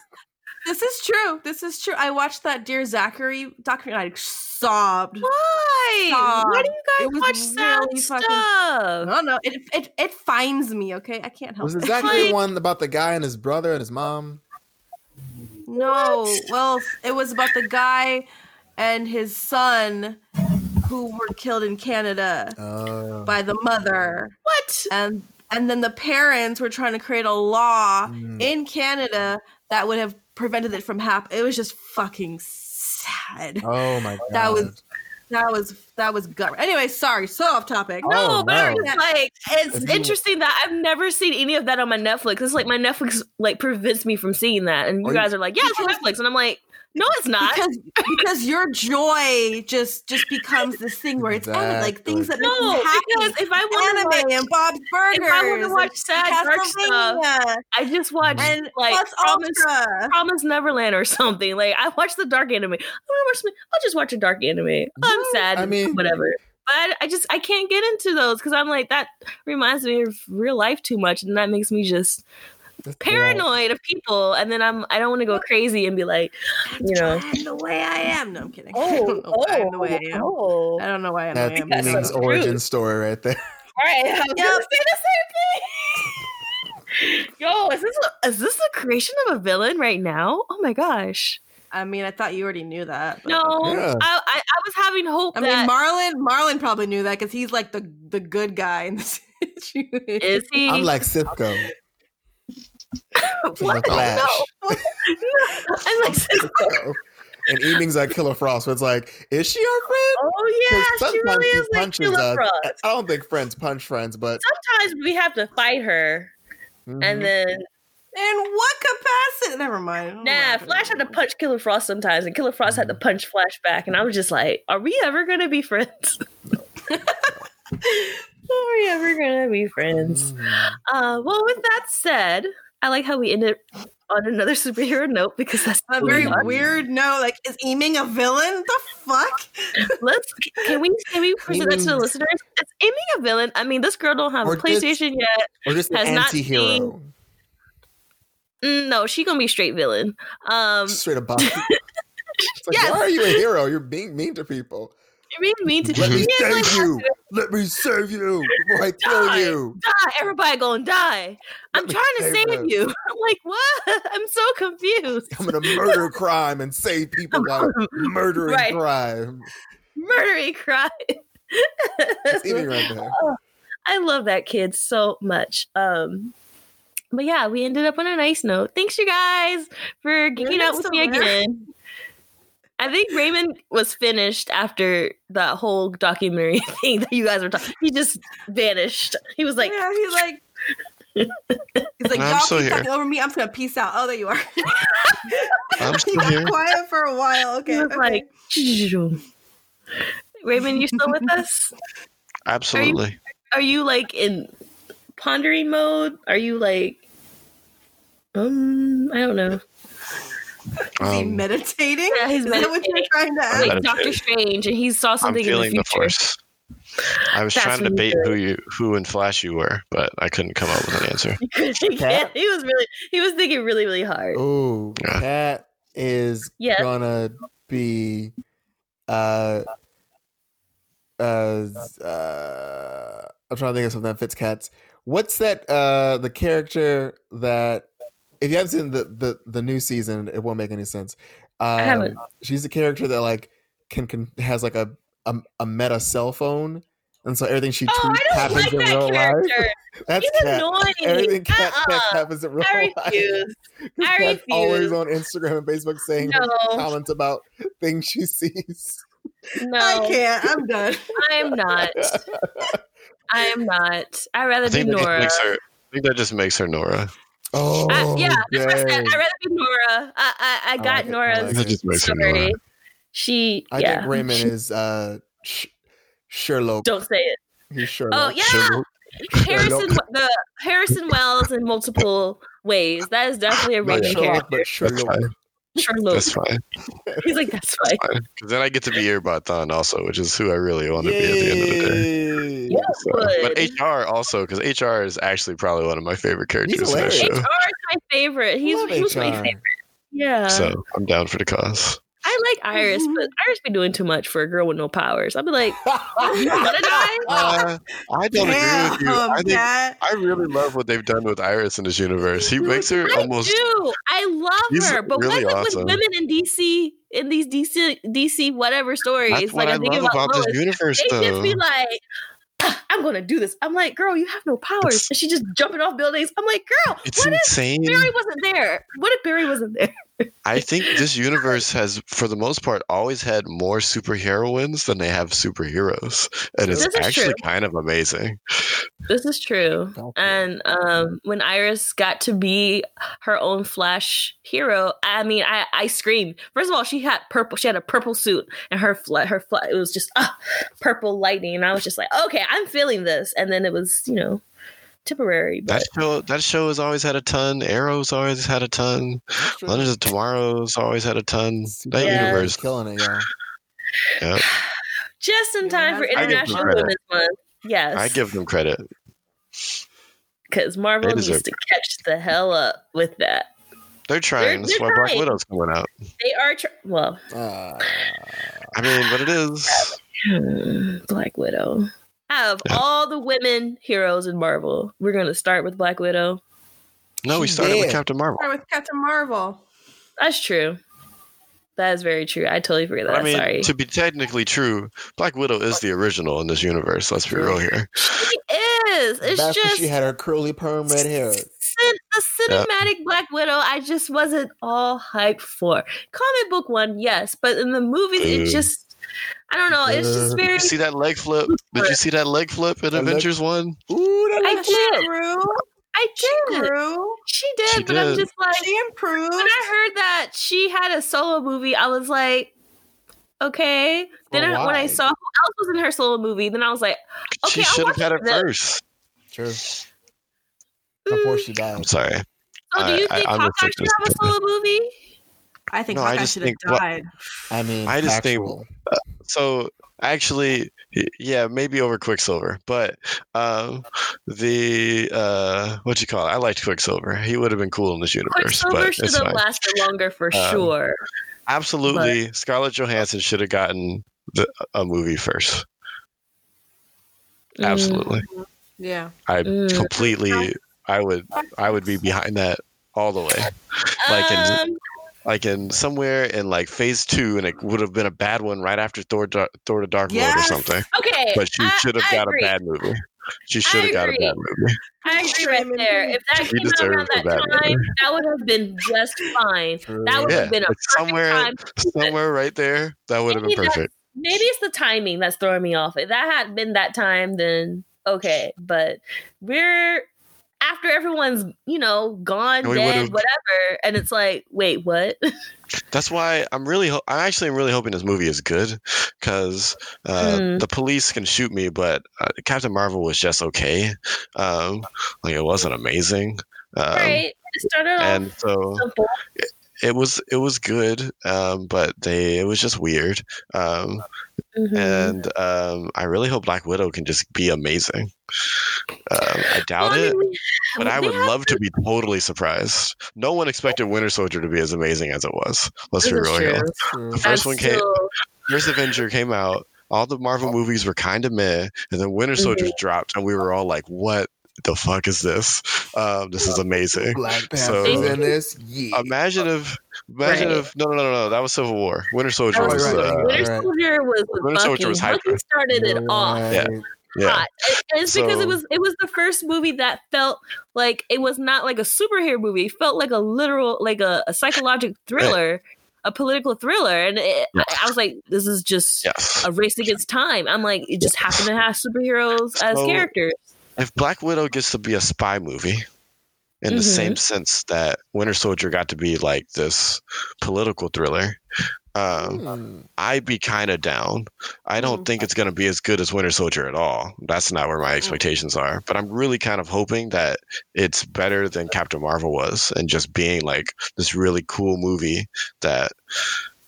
This is true. This is true. I watched that Dear Zachary documentary. I sobbed.
Why?
Stop.
Why do you guys
was
watch sad
really fucking-
stuff?
No, no, it it it finds me. Okay, I can't help
Was
it.
it Zachary
Like-
one about the guy and his brother and his mom?
No, well, it was about the guy and his son who were killed in Canada
Uh,
by the mother,
What?
and and then the parents were trying to create a law
Mm.
in Canada that would have prevented it from happening. It was just fucking sad.
oh my god.
That was that was that was gut. Anyway, sorry, so off topic.
No,
Oh,
but I'm
no.
just like, it's
If you-
interesting that I've never seen any of that on my Netflix. It's like my Netflix like prevents me from seeing that, and you
Or
guys are like, yeah, it's Netflix, and I'm like, no, it's not.
because because your joy just just becomes this thing where it's anime, like things that make
no,
you happy.
because if I want to
anime
watch,
and Bob's Burgers.
if I want to watch sad dark stuff, I just watch mm-hmm.
and
like
Plus
Promise,
Ultra.
Promise Neverland or something. Like I watch the dark anime. I want to watch. something- I'll just watch a dark anime. I'm
No,
sad.
I mean-
whatever. But I, I just I can't get into those because I'm like that reminds me of real life too much, and that makes me just
That's
paranoid of people. And then I'm I don't want to go crazy and be like, you know.
The way I am. No, I'm kidding. I
oh,
don't know why I'm the oh, way I am.
oh.
I don't know why I'm
That's
way I am.
That's
Meaning's origin
true.
story right there.
All right, I was
Yep.
gonna say the same thing. Yo, is this a, is this the creation of a villain right now? Oh my gosh!
I mean, I thought you already knew that. but-
No,
Yeah.
I, I I was having hope
I
that
mean, Marlon. Marlon probably knew that because he's like the the good guy in the situation.
is he?
I'm like Cisco. From
what?
The Flash.
No. I'm like,
Cisco. And Evening's like Killer Frost. So it's like, is she our friend?
oh
'Cause
yeah, she really is like Killer
us.
Frost.
I don't think friends punch friends, but
Sometimes we have to fight her,
Mhm.
and then
In what capacity? Never mind.
Nah,
laughing.
Flash had to punch Killer Frost sometimes, and Killer Frost had to punch Flash back, and I was just like, "Are we ever gonna be friends? Are we ever gonna be friends?" Uh, well, with that said, I like how we ended on another superhero note because that's
A
what
very
we
weird note. Like, is aiming a villain? The fuck?
Let's can we can we present that to the
Aiming-
listeners? It's aiming a villain. I mean, this girl don't have
Or
a
just-
PlayStation yet.
Or just an
Has not
anti-hero.
seen- Mm, no, she gonna be straight villain. Um,
Straight up. It's like,
Yes.
why are you a hero? You're being mean to people.
You mean mean to
Let me
She is like,
save you. Let me save you before I kill
Die.
you.
die. Everybody gonna die. I'm
Let me
trying to
save
save
them.
you. I'm like, what? I'm so confused.
I'm gonna murder crime and save people by murdering
Right.
crime.
Murdering crime.
It's Evie right there.
I love that kid so much. Um, but yeah, we ended up on a nice note. Thanks, you guys, for geeking out with me
somewhere.
again. I think Raymond was finished after that whole documentary thing that you guys were talking. He just vanished. He was like,
yeah, he's like, he's like,
I'm
y'all
still
keep
here.
talking over me. I'm just gonna peace out. Oh, there you are.
I'm
he
still
got
here.
quiet for a while. Okay, okay.
like, Raymond, you still with us?
Absolutely.
Are you like in pondering mode? Are you like, um, I don't know.
Is he
Um,
meditating?
Yeah, he's
is that what you're trying to ask?
Like. Doctor Strange, and he saw something
I'm
something in the
feeling
future.
the force. I was
That's
trying to
what you
debate who you, who in Flash you were, but I couldn't come up with an answer.
he can't- he was really, he was thinking really, really hard.
Oh,
Yeah.
Cat is
Yes.
gonna be uh uh uh I'm trying to think of something that fits cats. What's that uh the character that if you haven't seen the the, the new season, it won't make any sense. Um,
haven't.
she's a character that like can, can has like a, a a meta cell phone. And so everything she
Oh,
tweets
I don't
happens
like
in
that
real life. That's
He's
cat.
annoying.
Everything cat
Uh-uh.
text happens in real
I
life.
refuse.
'Cause
I
Kat's always on Instagram and Facebook saying
No,
comments about things she sees.
no,
I can't. I'm done.
I am not. I am not. I'd rather
I
be
think, that just
Nora.
her, I think that just makes her Nora.
Oh,
I, yeah, that's what I said.
dang.
I'd rather be Nora. I, I, I
I
got
like it. I
Nora's
like
makes her
story.
Nora.
She,
I
yeah.
think Raymond
she-
is uh Sh- Sherlock.
Don't say it.
He's Sherlock.
Oh yeah,
Sherlock.
Harrison. The Harrison Wells in multiple ways. That is definitely a Raymond character.
but Sherlock.
Fine.
Sherlock.
That's fine.
He's like, that's fine.
Because then I get to be Eobard Thawne also, which is who I really want to be at the end of the day.
Yeah.
So, but. HR also, because HR is actually probably one of my favorite characters in that show.
HR is my favorite. He's
Love
he was my favorite. Yeah.
So I'm down for the cause.
I like Iris, but Iris be doing too much for a girl with no powers. I'd be like, you wanna die?
Uh, I don't agree with you. I think
Cat.
I really love what they've done with Iris in this universe. He makes her
I
almost
do. I love her, but
really
what's up
awesome.
with women in DC in these DC DC whatever stories?
That's what
like
I
I'm thinking
love
about,
about
Lois.
this universe,
They just be like, "Ah, I'm gonna do this. I'm like, girl, you have no powers.
It's-
And she just jumping off buildings. I'm like, girl,
It's
what if
insane.
Barry wasn't there? What if Barry wasn't there?
I think this universe has, for the most part, always had more superheroines than they have superheroes, and it's actually
true.
kind of amazing.
This is true. And um, when Iris got to be her own Flash hero, I mean, I, I screamed. First of all, she had purple. She had a purple suit, and her fla- her fla- it was just ah, purple lightning. And I was just like, okay, I'm feeling this. And then it was, you know, temporary. But
That show, that show has always had a ton. Arrow's always had a ton. Legends of Tomorrow's always had a ton. That
Yeah.
universe,
killing it, y'all.
yeah,
just in
Yeah,
time for
I give them
International. Women's Month. Yes,
I give them credit.
because Marvel
They
needs
deserve
to catch the hell up with that.
They're trying. That's
they're
why Black. Widow's coming out.
They are tr- well,
Ah.
I mean, but it is.
Black Widow. Out of
Yeah.
all the women heroes in Marvel, we're gonna start with Black Widow.
No, we
She's
started with. Captain Marvel.
Start with Captain Marvel.
That's true. That is very true. I totally forget that.
I mean,
Sorry.
to be technically true, Black Widow is the original in this universe. Let's be real here.
She is. It's
Back when
just
she had her curly perm red hair.
cin- the cinematic Black Widow. I just wasn't all hyped for. Comic book one, yes, but in the movies, it just. I don't know. It's just
Uh,
very.
You see that leg flip? Did you see that leg flip in
That leg-
Avengers One?
Ooh, that
I
looks
did.
good.
True.
I
She
did.
grew.
She did,
She
but I'm just like
She improved.
when I heard that she had a solo movie, I was like, okay. Then
Well,
I, when I saw who else was in her solo movie, then I was like, Okay, I'll
should have had it
it then.
first.
True. Before
mm,
she died.
I'm sorry.
so do you
I-
think
I'm
Hawkeye should have a solo movie?
I think
No, I
Hawkeye
just
should have
think what-
died.
I mean,
I just think-
factual.
So actually, yeah, maybe over Quicksilver, but um, the uh, what you call it? I liked Quicksilver. He would have been cool in this universe,
Quicksilver
but
should
it's
have
fine.
lasted longer for
Um,
sure.
Absolutely, Scarlett Johansson should have gotten the, a movie first.
Mm,
Absolutely,
Yeah.
I
Mm.
completely, I would, I would be behind that all the way. like in-
um,
Like in somewhere in like Phase Two, and it would have been a bad one right after Thor, Dar- Thor: The Dark World or something.
okay,
But she should have got
agree.
a bad movie. She should have got a bad movie.
I agree right there. If that
She
came out around that time,
movie.
that would have been just fine. That would
Yeah,
have been a perfect
somewhere-
time.
Somewhere right there, that would have been
Maybe that's-
perfect.
Maybe it's the timing that's throwing me off. If that had been that time, then okay. But we're after everyone's you know gone,
We
dead, whatever, and it's like, wait, what?
That's why I'm really, ho- I actually am really hoping this movie is good, because uh,
Hmm.
the police can shoot me, but uh, Captain Marvel was just okay. Um, like it wasn't amazing, um,
right? It started off
and so
simple.
it was it was good, um, but they it was just weird.
Mhm.
and um, I really hope Black Widow can just be amazing. Um, I doubt
Well, I
it,
mean, we-
but I would love to be totally surprised. No one expected Winter Soldier to be as amazing as it was. Let's be real here.
true.
True.
The first
I'm
one came.
still-
First Avenger came out. All the Marvel movies were kind of meh, and then Winter Soldier
Mm-hmm.
dropped, and we were all like, "What the fuck is this? Um, this is amazing."
Black
So-
in this. Yeah.
Imagine if, imagine
Right.
if, no, no, no, no, that was Civil War. Winter Soldier
That
Oh,
was,
right, right,
uh.
Winter Soldier was with
Winter Soldier was hyper.
Bucky started it
You're
off.
right.
Yeah. yeah,
hot. And- and it's because
So-
it was it was the first movie that felt like it was not like a superhero movie. It felt like a literal like a, a psychological thriller, a political thriller. And it, I, I was like, this is just
yes.
a race against time. I'm like, it just happened to have superheroes as
So-
characters.
If Black Widow gets to be a spy movie, in the
Mhm.
same sense that Winter Soldier got to be like this political thriller, um,
Hmm.
I'd be kind of down. I don't
Mhm.
think it's going to be as good as Winter Soldier at all. That's not where my expectations are. But I'm really kind of hoping that it's better than Captain Marvel was and just being like this really cool movie that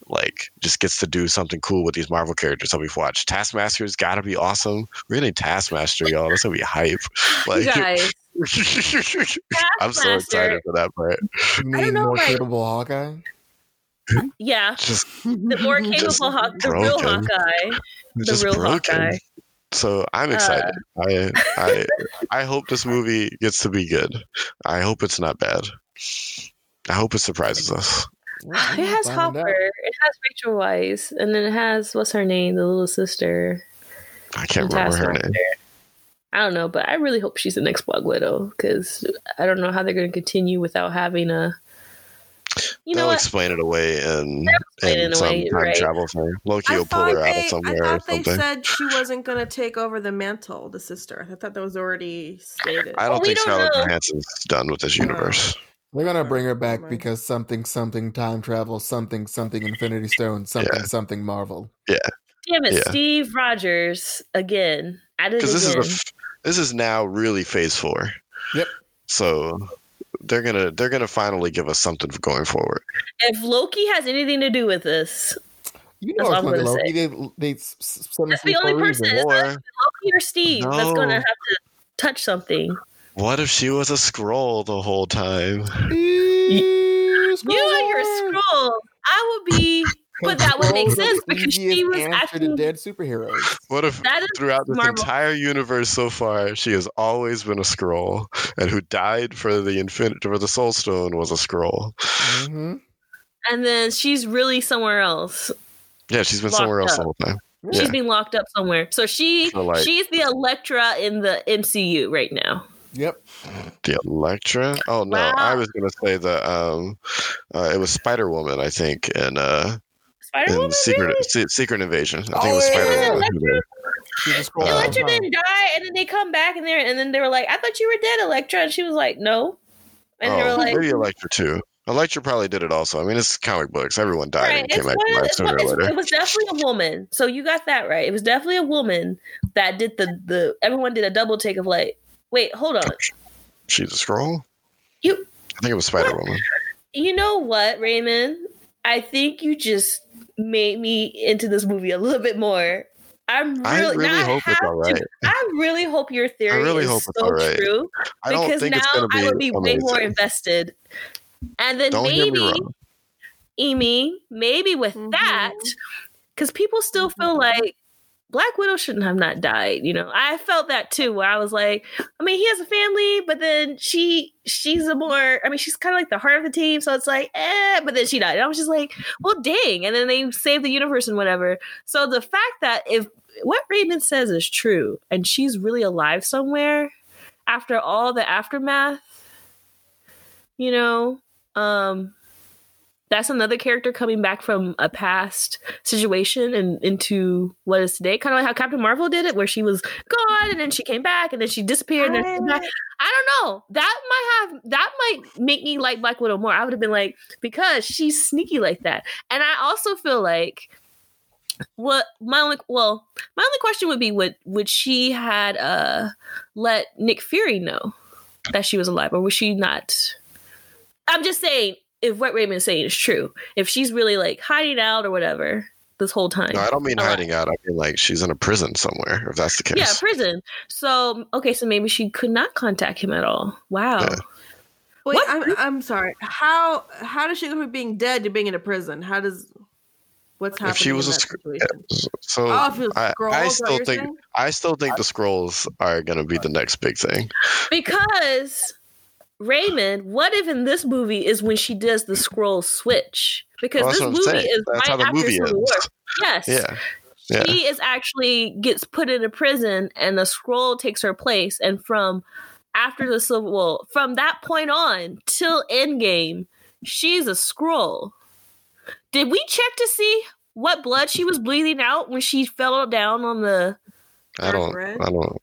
like just gets to do something cool with these Marvel characters that we've watched. Taskmaster's got to be awesome. We're getting Taskmaster, y'all. That's going to be hype. Like
guys,
I'm so excited for that part.
You
I don't
mean
know,
more
like-
capable Hawkeye?
yeah,
Just
the more capable, Haw- the real. Hawkeye, the
just
real
broken.
Hawkeye.
So I'm
Uh,
excited. I I I hope this movie gets to be good. I hope it's not bad. I hope it surprises us.
Well,
It has Hopper.
out.
It has Rachel Weisz, and then it has what's her name, the little sister.
I can't remember her name.
I don't know, but I really hope she's the next Black Widow because I don't know how they're going to continue without having a. You know
They'll
what?
explain it away in,
explain
in some
you're
time
right.
travel thing. Loki
I
will pull
thought,
her out
they,
of
I
somewhere or
thought they said she wasn't going to take over the mantle, the sister. I thought that was already stated.
I don't
Well,
think
don't
Scarlett. Johansson's done with this universe.
They're gonna bring her back
Right.
because something, something time travel, something, something Infinity Stone, something, something Marvel. Yeah.
Damn it,
Yeah.
Steve Rogers again. At it
Because this is
again.
a f- this is now really Phase Four.
Yep.
So they're gonna they're gonna finally give us something going forward.
if Loki has anything to do with this,
You
That's
know,
what I'm
Loki.
gonna
Loki. They, they s- s- send
That's
us
the only person,
reason.
isn't
Or
Loki or Steve that's going to have to touch something.
What if she was a Skrull the whole time?
You
You and your Skrull. I would be, but that would make sense because she was
answer to
actually.
dead superheroes.
What if
That is
throughout this
Marvel.
entire universe so far, she has always been a Skrull, and who died for the infinite for the Soul Stone was a Skrull.
hmm
And then she's really somewhere else.
Yeah, she's been
Locked
somewhere else
up.
the whole time.
She's
Yeah.
being locked up somewhere. So she
like-
she's the Elektra in the MCU right now.
Yep.
The Elektra? Oh no,
Wow.
I was gonna say the um, uh, it was Spider Woman, I think, and uh,
Spider
in
Woman.
Secret Se- Secret Invasion. I think
Oh,
it was Spider Woman.
She's a Skrull.
Uh,
Elektra
all the
didn't die, and then they come back and they and then they were like, "I thought you were dead, Elektra," and she was like, "No," and they
oh,
were like,
maybe Elektra too. Elektra probably did it also. I mean, it's comic books. Everyone died
Right,
and came back
one
to
of-
life
it's
sooner or later.
It was definitely a woman. So you got that right. It was definitely a woman that did the the. Everyone did a double take of like, wait, hold on.
She's a Skrull.
You
I think it was Spider Woman.
you know what, Raymond? I think you just made me into this movie a little bit more. I'm
I
really,
really
I
hope it's
have
all
to- I really hope your theory
really
is
hope it's
so
all right.
true
I don't
because
think
now
it's going to be.
I would be way more invested. And then
Don't
maybe,
wrong.
Amy, maybe with
Mhm.
that, because people still feel
Mhm.
like Black Widow shouldn't have not died. You know, I felt that too. Where I was like, I mean, he has a family, but then she, she's a more. I mean, she's kind of like the heart of the team, so it's like, eh. But then she died. And I was just like, well, dang. And then they saved the universe and whatever. So the fact that if what Raymond says is true, and she's really alive somewhere after all the aftermath, you know, um, that's another character coming back from a past situation and into what is today. Kind of like how Captain Marvel did it, where she was gone and then she came back and then she disappeared. And then. I don't know. That might have that might make me like Black Widow more. I would have been like because she's sneaky like that, and I also feel like what my only well my only question would be would would she had uh let Nick Fury know that she was alive or was she not? I'm just saying if what Raymond's saying is true, if she's really like hiding out or whatever this whole time.
No, I don't mean
Alive.
hiding out. I mean like she's in a prison somewhere. If that's the case.
Yeah, prison. So okay, so maybe she could not contact him at all. Wow.
Yeah.
Wait,
What?
I'm I'm sorry. How how does she go from being dead to being in a prison? How does what's happening
If she was
in
a
that
sc- So
oh, if it was
I, I
is that what
still think
saying?
I still think the Skrulls are going to be the next big thing.
Because Raymond, what if in this movie is when she does the Skrull switch? Because
Well,
this movie
saying.
is
That's how
right
the
after
movie
Civil War. Yes.
Yeah. Yeah.
She is actually gets put in a prison and the Skrull takes her place. And from after the Civil War, from that point on till Endgame, she's a Skrull. Did we check to see what blood she was bleeding out when she fell down on the
I don't.
Red?
I don't.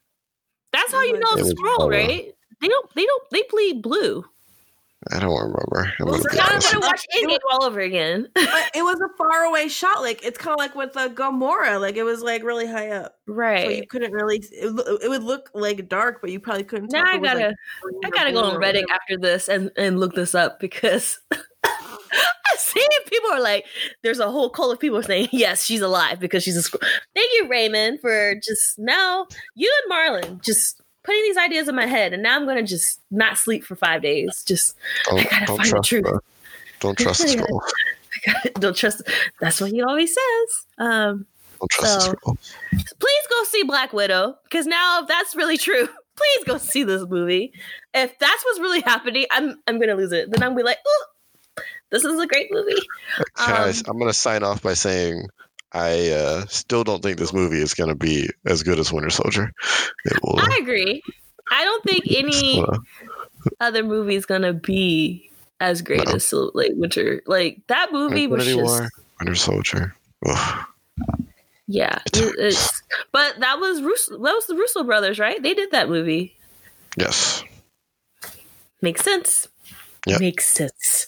That's how you know it's a Skrull,
blue.
Uh, right? They don't they don't they bleed blue.
I don't remember. I'm
Well,
gonna be
I'm
honest.
gonna watch
It
Endgame all over again.
but it was a far away shot. Like it's kind of like with the Gamora. Like it was like really high up, right? so you couldn't really. It, it would look like dark, but you probably couldn't.
Now
tell
I
it
gotta
like,
I gotta go
blue
on Reddit after this and, and look this up because I see people are like, there's a whole cult of people saying, yes, she's alive because she's a Skrull. Thank you, Raymond, for just now, you and Marlon just putting these ideas in my head. And now I'm to just not sleep for five days. Just,
Don't,
gotta
don't
find the
trust.
truth.
The, don't trust the
I don't trust. That's what he always says. Um,
Don't trust
So-
the Skrull.
please go see Black Widow because now if that's really true, please go see this movie. If that's what's really happening, I'm I'm gonna lose it. Then I'm gonna be like, oh, this is a great movie.
Guys,
Um,
I'm gonna sign off by saying I uh, still don't think this movie is gonna be as good as Winter Soldier. It will.
I agree. I don't think any
uh,
other movie is gonna be as great
No.
as like Winter. Like that movie was just
War, Winter Soldier. Ugh.
yeah. it- but that was Russo, that was the Russo brothers, right? They did that movie.
Yes.
Makes sense.
Yep.
Makes sense.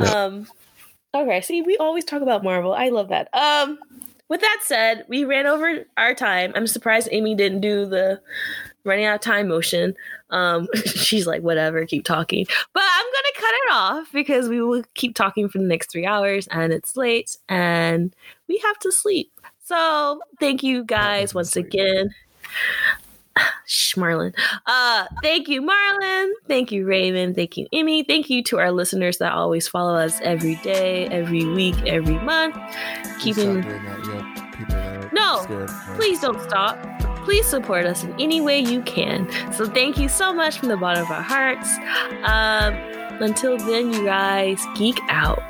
Yep.
Um okay, see we always talk about Marvel. I love that. Um with that said, we ran over our time. I'm surprised Amy didn't do the running out of time motion. Um she's like, whatever, keep talking. But I'm gonna cut it off because we will keep talking for the next three hours and it's late and we have to sleep. So thank you guys once again. Shh, Marlon. Uh, thank you, Marlon. Thank you, Raven. Thank you, Emmy. Thank you to our listeners that always follow us every day, every week, every month. Keeping
Stop doing that. You have people that are
No,
scared.
please don't stop. Please support us in any way you can. So thank you so much from the bottom of our hearts. Um, until then, you guys geek out.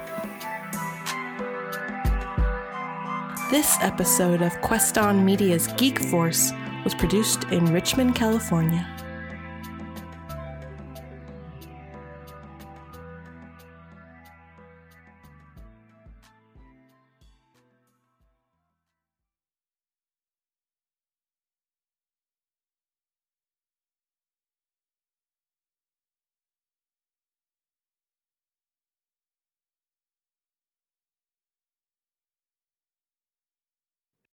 This episode of Queston Media's Geek Force was produced in Richmond, California.